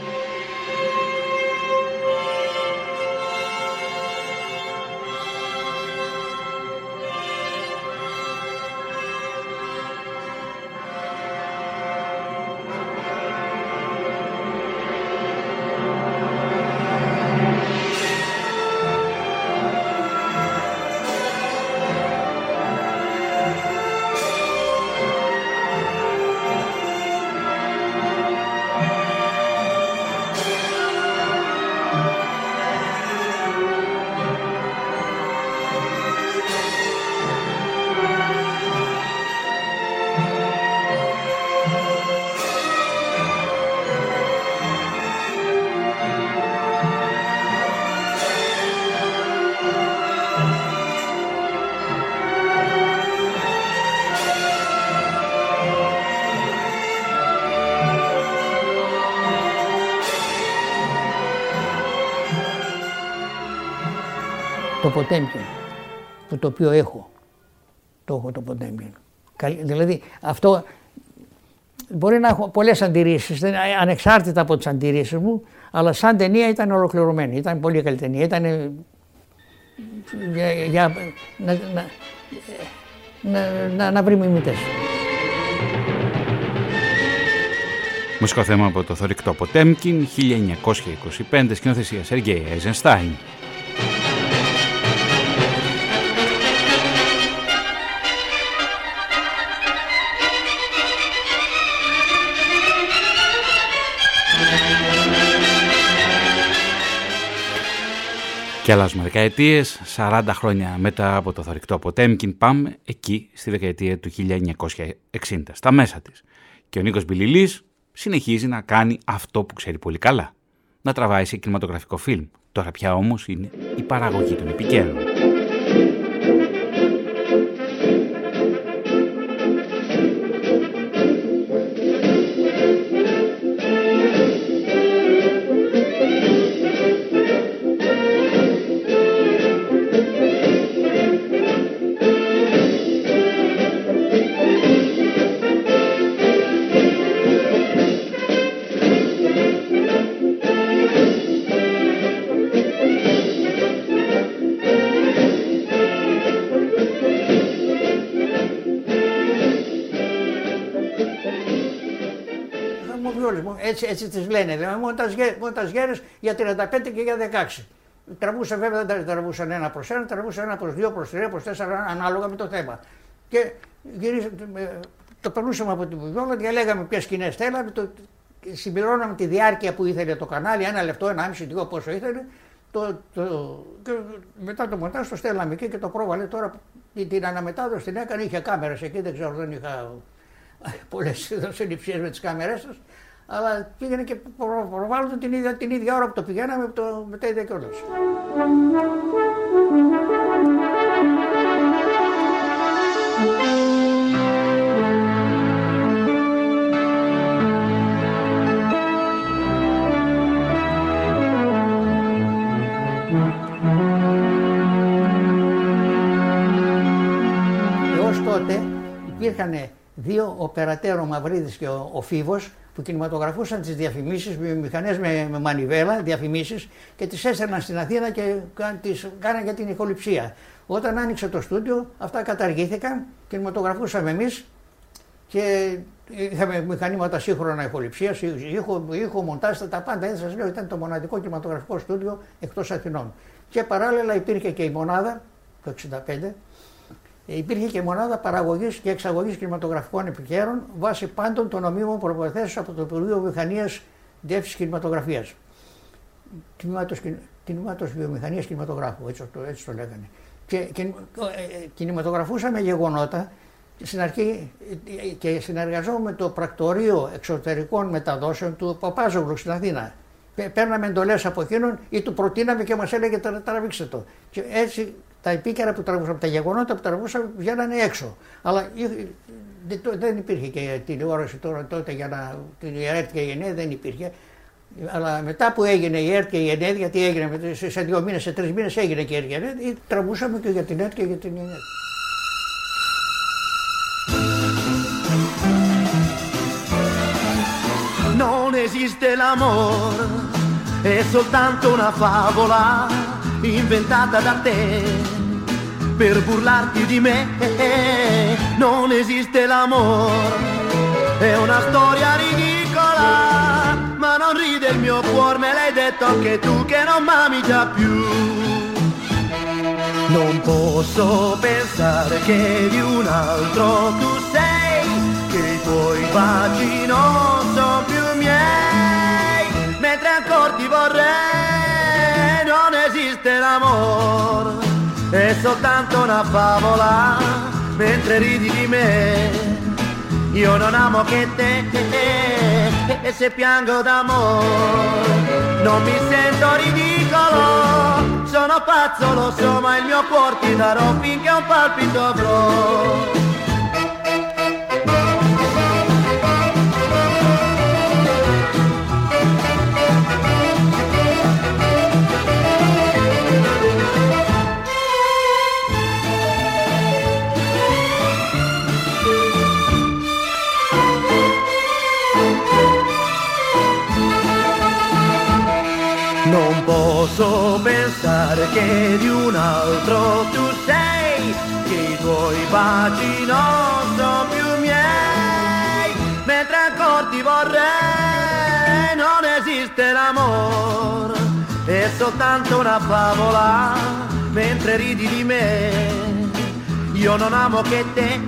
Το Ποτέμκιν. Που το οποίο έχω. Το έχω το Ποτέμκιν. Καλ- Δηλαδή αυτό μπορεί να έχω πολλές αντιρρήσεις, δεν- ανεξάρτητα από τις αντιρρήσεις μου, αλλά σαν ταινία ήταν ολοκληρωμένη. Ήταν πολύ καλή ταινία. Ήταν ε, για, για να, να, να, να, να βρει μιμητές. Μουσικό θέμα από το θορυκτό Ποτέμκιν 1925, σκηνοθεσία Σεργέη Eisenstein. Και αλλάζουμε δεκαετίες, 40 χρόνια μετά από το θορυκτό Ποτέμκιν πάμε εκεί στη δεκαετία του 1960, στα μέσα της. Και ο Νίκος Μπιλιλής συνεχίζει να κάνει αυτό που ξέρει πολύ καλά. Να τραβάει σε κινηματογραφικό φιλμ. Τώρα πια όμως είναι η παραγωγή των επικαίρων. Έτσι, έτσι τις λένε, δηλαδή μονταζιέ- μονταζιέρες για 35 και για 16. Τραβούσαν βέβαια, δεν τα τραβούσαν ένα προς ένα, τραβούσαν ένα προς δύο, προς τρία, προς τέσσερα, ανάλογα με το θέμα. Και γυρίζα, ε, το περνούσαμε από την βιβλιόλα, διαλέγαμε ποιες σκηνές θέλαμε, το, συμπληρώναμε τη διάρκεια που ήθελε το κανάλι, ένα λεπτό, ένα άμιση, δύο πόσο ήθελε. Το, το, και μετά το μοντάζ το στέλναμε εκεί και το πρόβαλε τώρα την- την αναμετάδοση την έκανε, είχε κάμερες εκεί, δεν ξέρω, δεν είχα πολλές [LAUGHS] συλληψίες με τις κάμερές σας. Αλλά πήγαινε και προ- προβάλλονταν την ίδια, την ίδια ώρα που το πηγαίναμε, το, με τα ίδια κιόλας. Έως τότε υπήρχαν δύο οπερατέρ, ο Μαυρίδης και ο, ο Φίβος, που κινηματογραφούσαν τις διαφημίσεις με μηχανές με, με μανιβέλα, διαφημίσεις και τις έστελναν στην Αθήνα και κα- τις κάναν για την ηχοληψία. Όταν άνοιξε το στούντιο, αυτά καταργήθηκαν, κινηματογραφούσαμε εμείς και είχαμε μηχανήματα σύγχρονα ηχοληψίας, ήχο, ήχο μοντάζ, τα πάντα. Έτσι σας λέω, ήταν το μοναδικό κινηματογραφικό στούντιο εκτός Αθηνών. Και παράλληλα υπήρχε και η μονάδα το 1965 υπήρχε και μονάδα παραγωγής και εξαγωγής κινηματογραφικών επικαίρων βάσει πάντων των νομίμων προποθέσεων από το Υπουργείο Βιομηχανίας Διεύθυνσης Κινηματογραφίας. Τμήματο Βιομηχανίας Κινηματογράφου, έτσι το, έτσι το λέγανε. Και, και ε, ε, κινηματογραφούσαμε γεγονότα στην αρχή ε, και συνεργαζόμουν με το πρακτορείο εξωτερικών μεταδόσεων του Παπάζογλου στην Αθήνα. Πε- Παίρναμε εντολές από εκείνον ή του προτείναμε και μας έλεγε «Τρα- τραβήξτε το. Και έτσι τα επίκαιρα που τραβούσαμε, τα γεγονότα που τραβούσαμε βγαίνανε έξω. Αλλά είχε- δεν το- δεν υπήρχε και τηλεόραση τώρα τότε για να. την ΕΡΤ και η ΕΝΕ δεν υπήρχε. Αλλά μετά που έγινε η ΕΡΤ και η ΕΝΕ, γιατί έγινε με- σε- σε δύο μήνες, σε τρεις μήνες έγινε και η ΕΡΤ και η ΕΝΕ, ή τραβούσαμε και για την ΕΡΤ και για την ΕΝΕ. Non esiste l'amore, è soltanto una favola inventata da te per burlarti di me. Non esiste l'amore, è una storia ridicola, ma non ride il mio cuore, me l'hai detto anche tu che non m'ami già più. Non posso pensare che di un altro tu sei, che i tuoi baci non sono più miei, mentre ancora ti vorrei, non esiste l'amore, è soltanto una favola, mentre ridi di me. Io non amo che te e se piango d'amore non mi sento ridicolo, sono pazzo lo so ma il mio cuore ti darò finché un palpito avrò. Posso pensare che di un altro tu sei, che i tuoi baci non sono più miei, mentre ancora ti vorrei, non esiste l'amore, è soltanto una favola, mentre ridi di me. Io non amo che te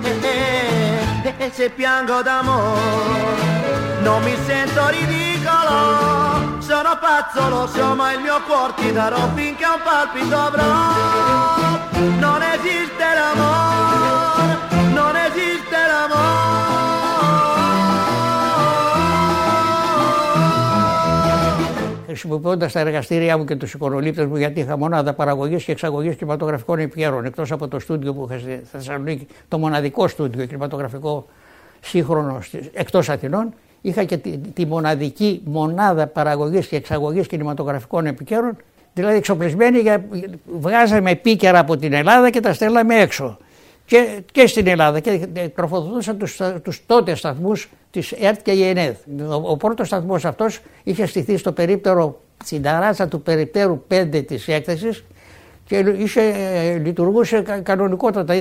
e se piango d'amore non mi sento ridicolo, sono pazzo lo so ma il mio cuore ti darò finché un palpito avrò. Non esiste l'amore, non esiste l'amore. χρησιμοποιώντας τα εργαστήριά μου και τους οικονολήπτες μου, γιατί είχα μονάδα παραγωγής και εξαγωγής κινηματογραφικών επικαιρών. Εκτός από το στούντιο που είχα στη Θεσσαλονίκη, το μοναδικό στούντιο κινηματογραφικό σύγχρονο εκτός Αθηνών, είχα και τη, τη μοναδική μονάδα παραγωγής και εξαγωγής κινηματογραφικών επικαιρών. Δηλαδή εξοπλισμένη, για, βγάζαμε επίκαιρα από την Ελλάδα και τα στέλναμε έξω. Και, και στην Ελλάδα και τροφοδοτούσαν τους, τους τότε σταθμούς της ΕΡΤ και η ΕΝΕΔ. Ο, ο πρώτος σταθμός αυτός είχε στηθεί στο περίπτερο, στην ταράτσα του περιπτέρου 5 της έκθεσης και είχε, ε, λειτουργούσε κα- κανονικότατα.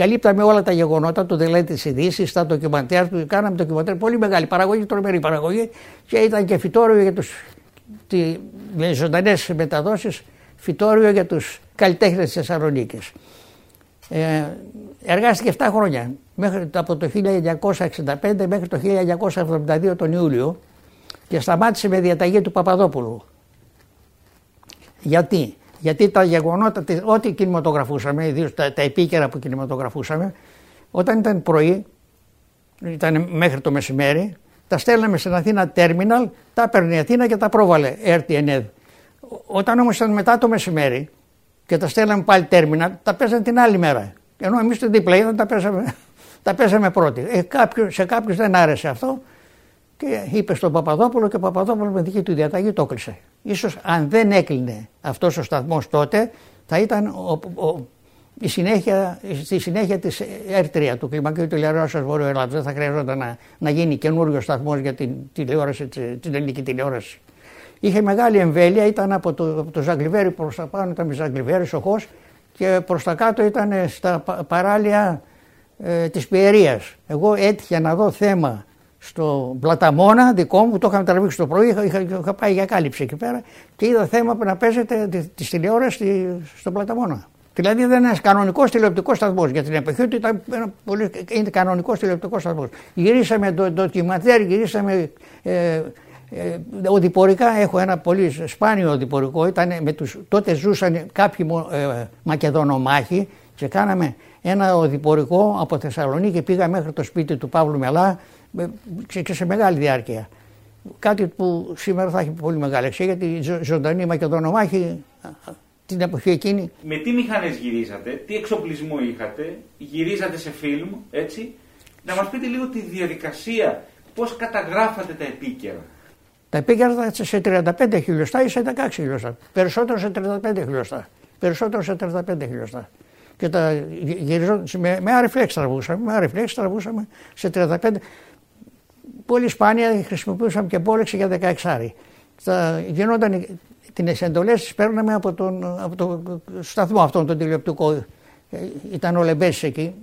Ε, τε- ο- καλύπταμε όλα τα γεγονότα, το δηλαδή τι ειδήσει, τα ντοκιμαντέρ του. Κάναμε ντοκιμαντέρ, πολύ μεγάλη παραγωγή, τρομερή παραγωγή και ήταν και φυτόριο για τους. με ζωντανές μεταδόσεις, φυτόριο για τους καλλιτέχνες της Θεσσαλονίκης. Ε, εργάστηκε 7 χρόνια, μέχρι, από το 1965 μέχρι το 1972 τον Ιούλιο και σταμάτησε με διαταγή του Παπαδόπουλου. Γιατί, γιατί τα γεγονότα, ό,τι κινηματογραφούσαμε, ιδίως τα, τα επίκαιρα που κινηματογραφούσαμε, όταν ήταν πρωί, ήταν μέχρι το μεσημέρι, τα στέλναμε στην Αθήνα Terminal, τα έπαιρνε η Αθήνα και τα πρόβαλε RTNED. Όταν όμως ήταν μετά το μεσημέρι και τα στέλναμε πάλι Terminal, τα παίζανε την άλλη μέρα. Ενώ εμείς το δίπλα ήταν τα παίζαμε, [LAUGHS] τα παίζαμε πρώτοι. Ε, κάποιος, σε κάποιους δεν άρεσε αυτό και είπε στον Παπαδόπουλο και ο Παπαδόπουλος με δική του διαταγή το έκλεισε. Ίσως αν δεν έκλεινε αυτός ο σταθμός τότε θα ήταν ο, ο, η συνέχεια, στη συνέχεια της R3 του κλιμακίου τηλεοράσης Βόρειο Ελλάδας. Δεν θα χρειαζόταν να, να γίνει καινούριο σταθμός για την, τηλεόραση, την ελληνική τηλεόραση. Είχε μεγάλη εμβέλεια, ήταν από το, από το Ζαγκλιβέρι προς τα πάνω, ήταν με Ζαγκλιβέρι, Σοχός και προς τα κάτω ήταν στα παράλια ε, της Πιερίας. Εγώ έτυχε να δω θέμα στο Πλαταμόνα δικό μου, το είχαμε τραβήξει το πρωί, είχα, είχα, είχα, πάει για κάλυψη εκεί πέρα και είδα θέμα που να παίζεται τη τηλεόρασης στο Πλαταμόνα. Δηλαδή δεν είναι ένας κανονικός τηλεοπτικός σταθμός. Για την εποχή του ήταν ένα πολύ, είναι κανονικός τηλεοπτικός σταθμός. Γυρίσαμε το ντοκιματέρ, γυρίσαμε ε, ε, οδηπορικά. Έχω ένα πολύ σπάνιο οδηπορικό. Ήταν με τους, τότε ζούσαν κάποιοι ε, Μακεδονομάχοι και κάναμε ένα οδηπορικό από Θεσσαλονίκη. Πήγα μέχρι το σπίτι του Παύλου Μελά και σε μεγάλη διάρκεια. Κάτι που σήμερα θα έχει πολύ μεγάλη αξία γιατί η ζωντανή Μακεδονομάχη την εποχή εκείνη. Με τι μηχανές γυρίζατε, τι εξοπλισμό είχατε, γυρίζατε σε φιλμ, έτσι. Να μας πείτε λίγο τη διαδικασία, πώς καταγράφατε τα επίκαιρα. Τα επίκαιρα ήταν σε 35 χιλιοστά ή σε 16 χιλιοστά. Περισσότερο σε 35 χιλιοστά. Περισσότερο σε 35 χιλιοστά. Και τα γυριζόταν με, με αρεφλέξ τραβούσαμε, με αρεφλέξ τραβούσαμε σε 35 πολύ σπάνια χρησιμοποιούσαμε και πόλεξη για 16 άρι. γινόταν την εντολές τις παίρναμε από τον, από το σταθμό αυτόν τον τηλεοπτικό. Ε, ήταν ο Λεμπέσης εκεί.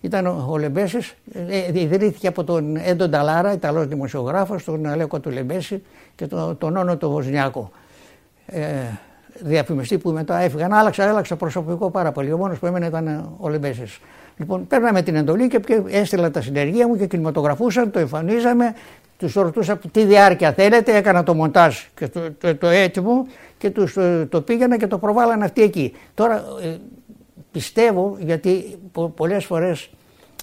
Ήταν ο Λεμπέσης, ε, ιδρύθηκε από τον Έντον Ταλάρα, Ιταλός δημοσιογράφος, τον Αλέκο του Λεμπέση και τον, τον Όνο του Βοσνιάκο. Ε, διαφημιστή που μετά έφυγαν. Άλλαξα, άλλαξα προσωπικό πάρα πολύ. Ο μόνος που έμενε ήταν ο Λεμπέσης. Λοιπόν, παίρναμε την εντολή και έστειλα τα συνεργεία μου και κινηματογραφούσαν, το εμφανίζαμε, τους ρωτούσα τι διάρκεια θέλετε, έκανα το μοντάζ και το, το, το έτοιμο και τους το, το πήγαινα και το προβάλλαν αυτοί εκεί. Τώρα ε, πιστεύω, γιατί πο, πολλές φορές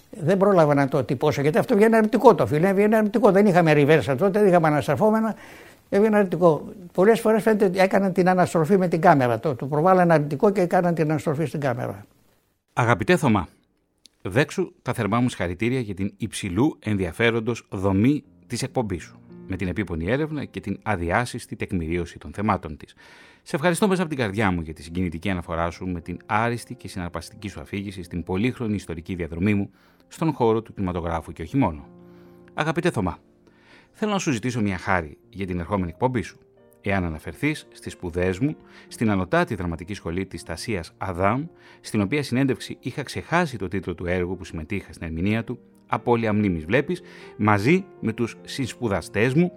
δεν πρόλαβα να το τυπώσω, γιατί αυτό βγαίνει αρνητικό το φίλο, βγαίνει αρνητικό. Δεν είχαμε ριβέρσα τότε, δεν είχαμε αναστραφόμενα. Έβγαινε αρνητικό. Πολλές φορές φαίνεται έκαναν την αναστροφή με την κάμερα. Το, το προβάλλαν αρνητικό και έκαναν την αναστροφή στην κάμερα. Αγαπητέ Θωμά, Δέξου τα θερμά μου συγχαρητήρια για την υψηλού ενδιαφέροντος δομή της εκπομπής σου, με την επίπονη έρευνα και την αδιάσυστη τεκμηρίωση των θεμάτων της. Σε ευχαριστώ μέσα από την καρδιά μου για τη συγκινητική αναφορά σου με την άριστη και συναρπαστική σου αφήγηση στην πολύχρονη ιστορική διαδρομή μου στον χώρο του κινηματογράφου και όχι μόνο. Αγαπητέ Θωμά, θέλω να σου ζητήσω μια χάρη για την ερχόμενη εκπομπή σου εάν αναφερθείς στις σπουδές μου στην ανωτάτη δραματική σχολή της Τασίας Αδάμ, στην οποία συνέντευξη είχα ξεχάσει το τίτλο του έργου που συμμετείχα στην ερμηνεία του, Απόλυα μνήμης βλέπεις, μαζί με τους συνσπουδαστέ μου,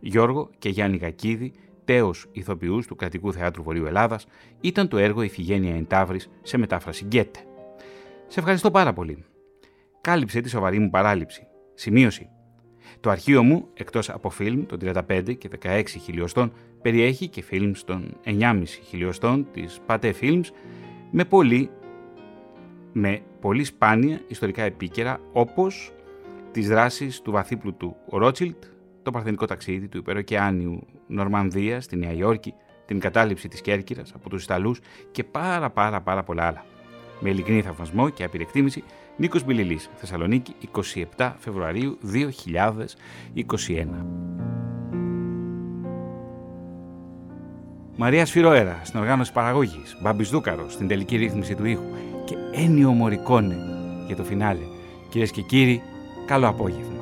Γιώργο και Γιάννη Γακίδη, τέος ηθοποιούς του Κρατικού Θεάτρου Βορείου Ελλάδας, ήταν το έργο Ιφηγένεια Εντάβρη σε μετάφραση Γκέτε. Σε ευχαριστώ πάρα πολύ. Κάλυψε τη σοβαρή μου παράληψη. Σημείωση. Το αρχείο μου, εκτός από φιλμ των 35 και 16 χιλιοστών, περιέχει και φιλμς των 9,5 χιλιοστών της Pathé Films με πολύ, με πολύ σπάνια ιστορικά επίκαιρα όπως τις δράσεις του βαθύπλουτου Ρότσιλτ, το παρθενικό ταξίδι του υπεροκεάνιου Νορμανδία στη Νέα Υόρκη, την κατάληψη της Κέρκυρας από τους Ιταλούς και πάρα πάρα πάρα πολλά άλλα. Με ειλικρινή θαυμασμό και απειρεκτήμηση, Νίκος Μπιλιλής, Θεσσαλονίκη, 27 Φεβρουαρίου 2021. Μαρία Σφυροέρα στην οργάνωση παραγωγής, Μπάμπης Δούκαρος στην τελική ρύθμιση του ήχου και Ένιο Μωρικόνε για το φινάλε. Κυρίες και κύριοι, καλό απόγευμα.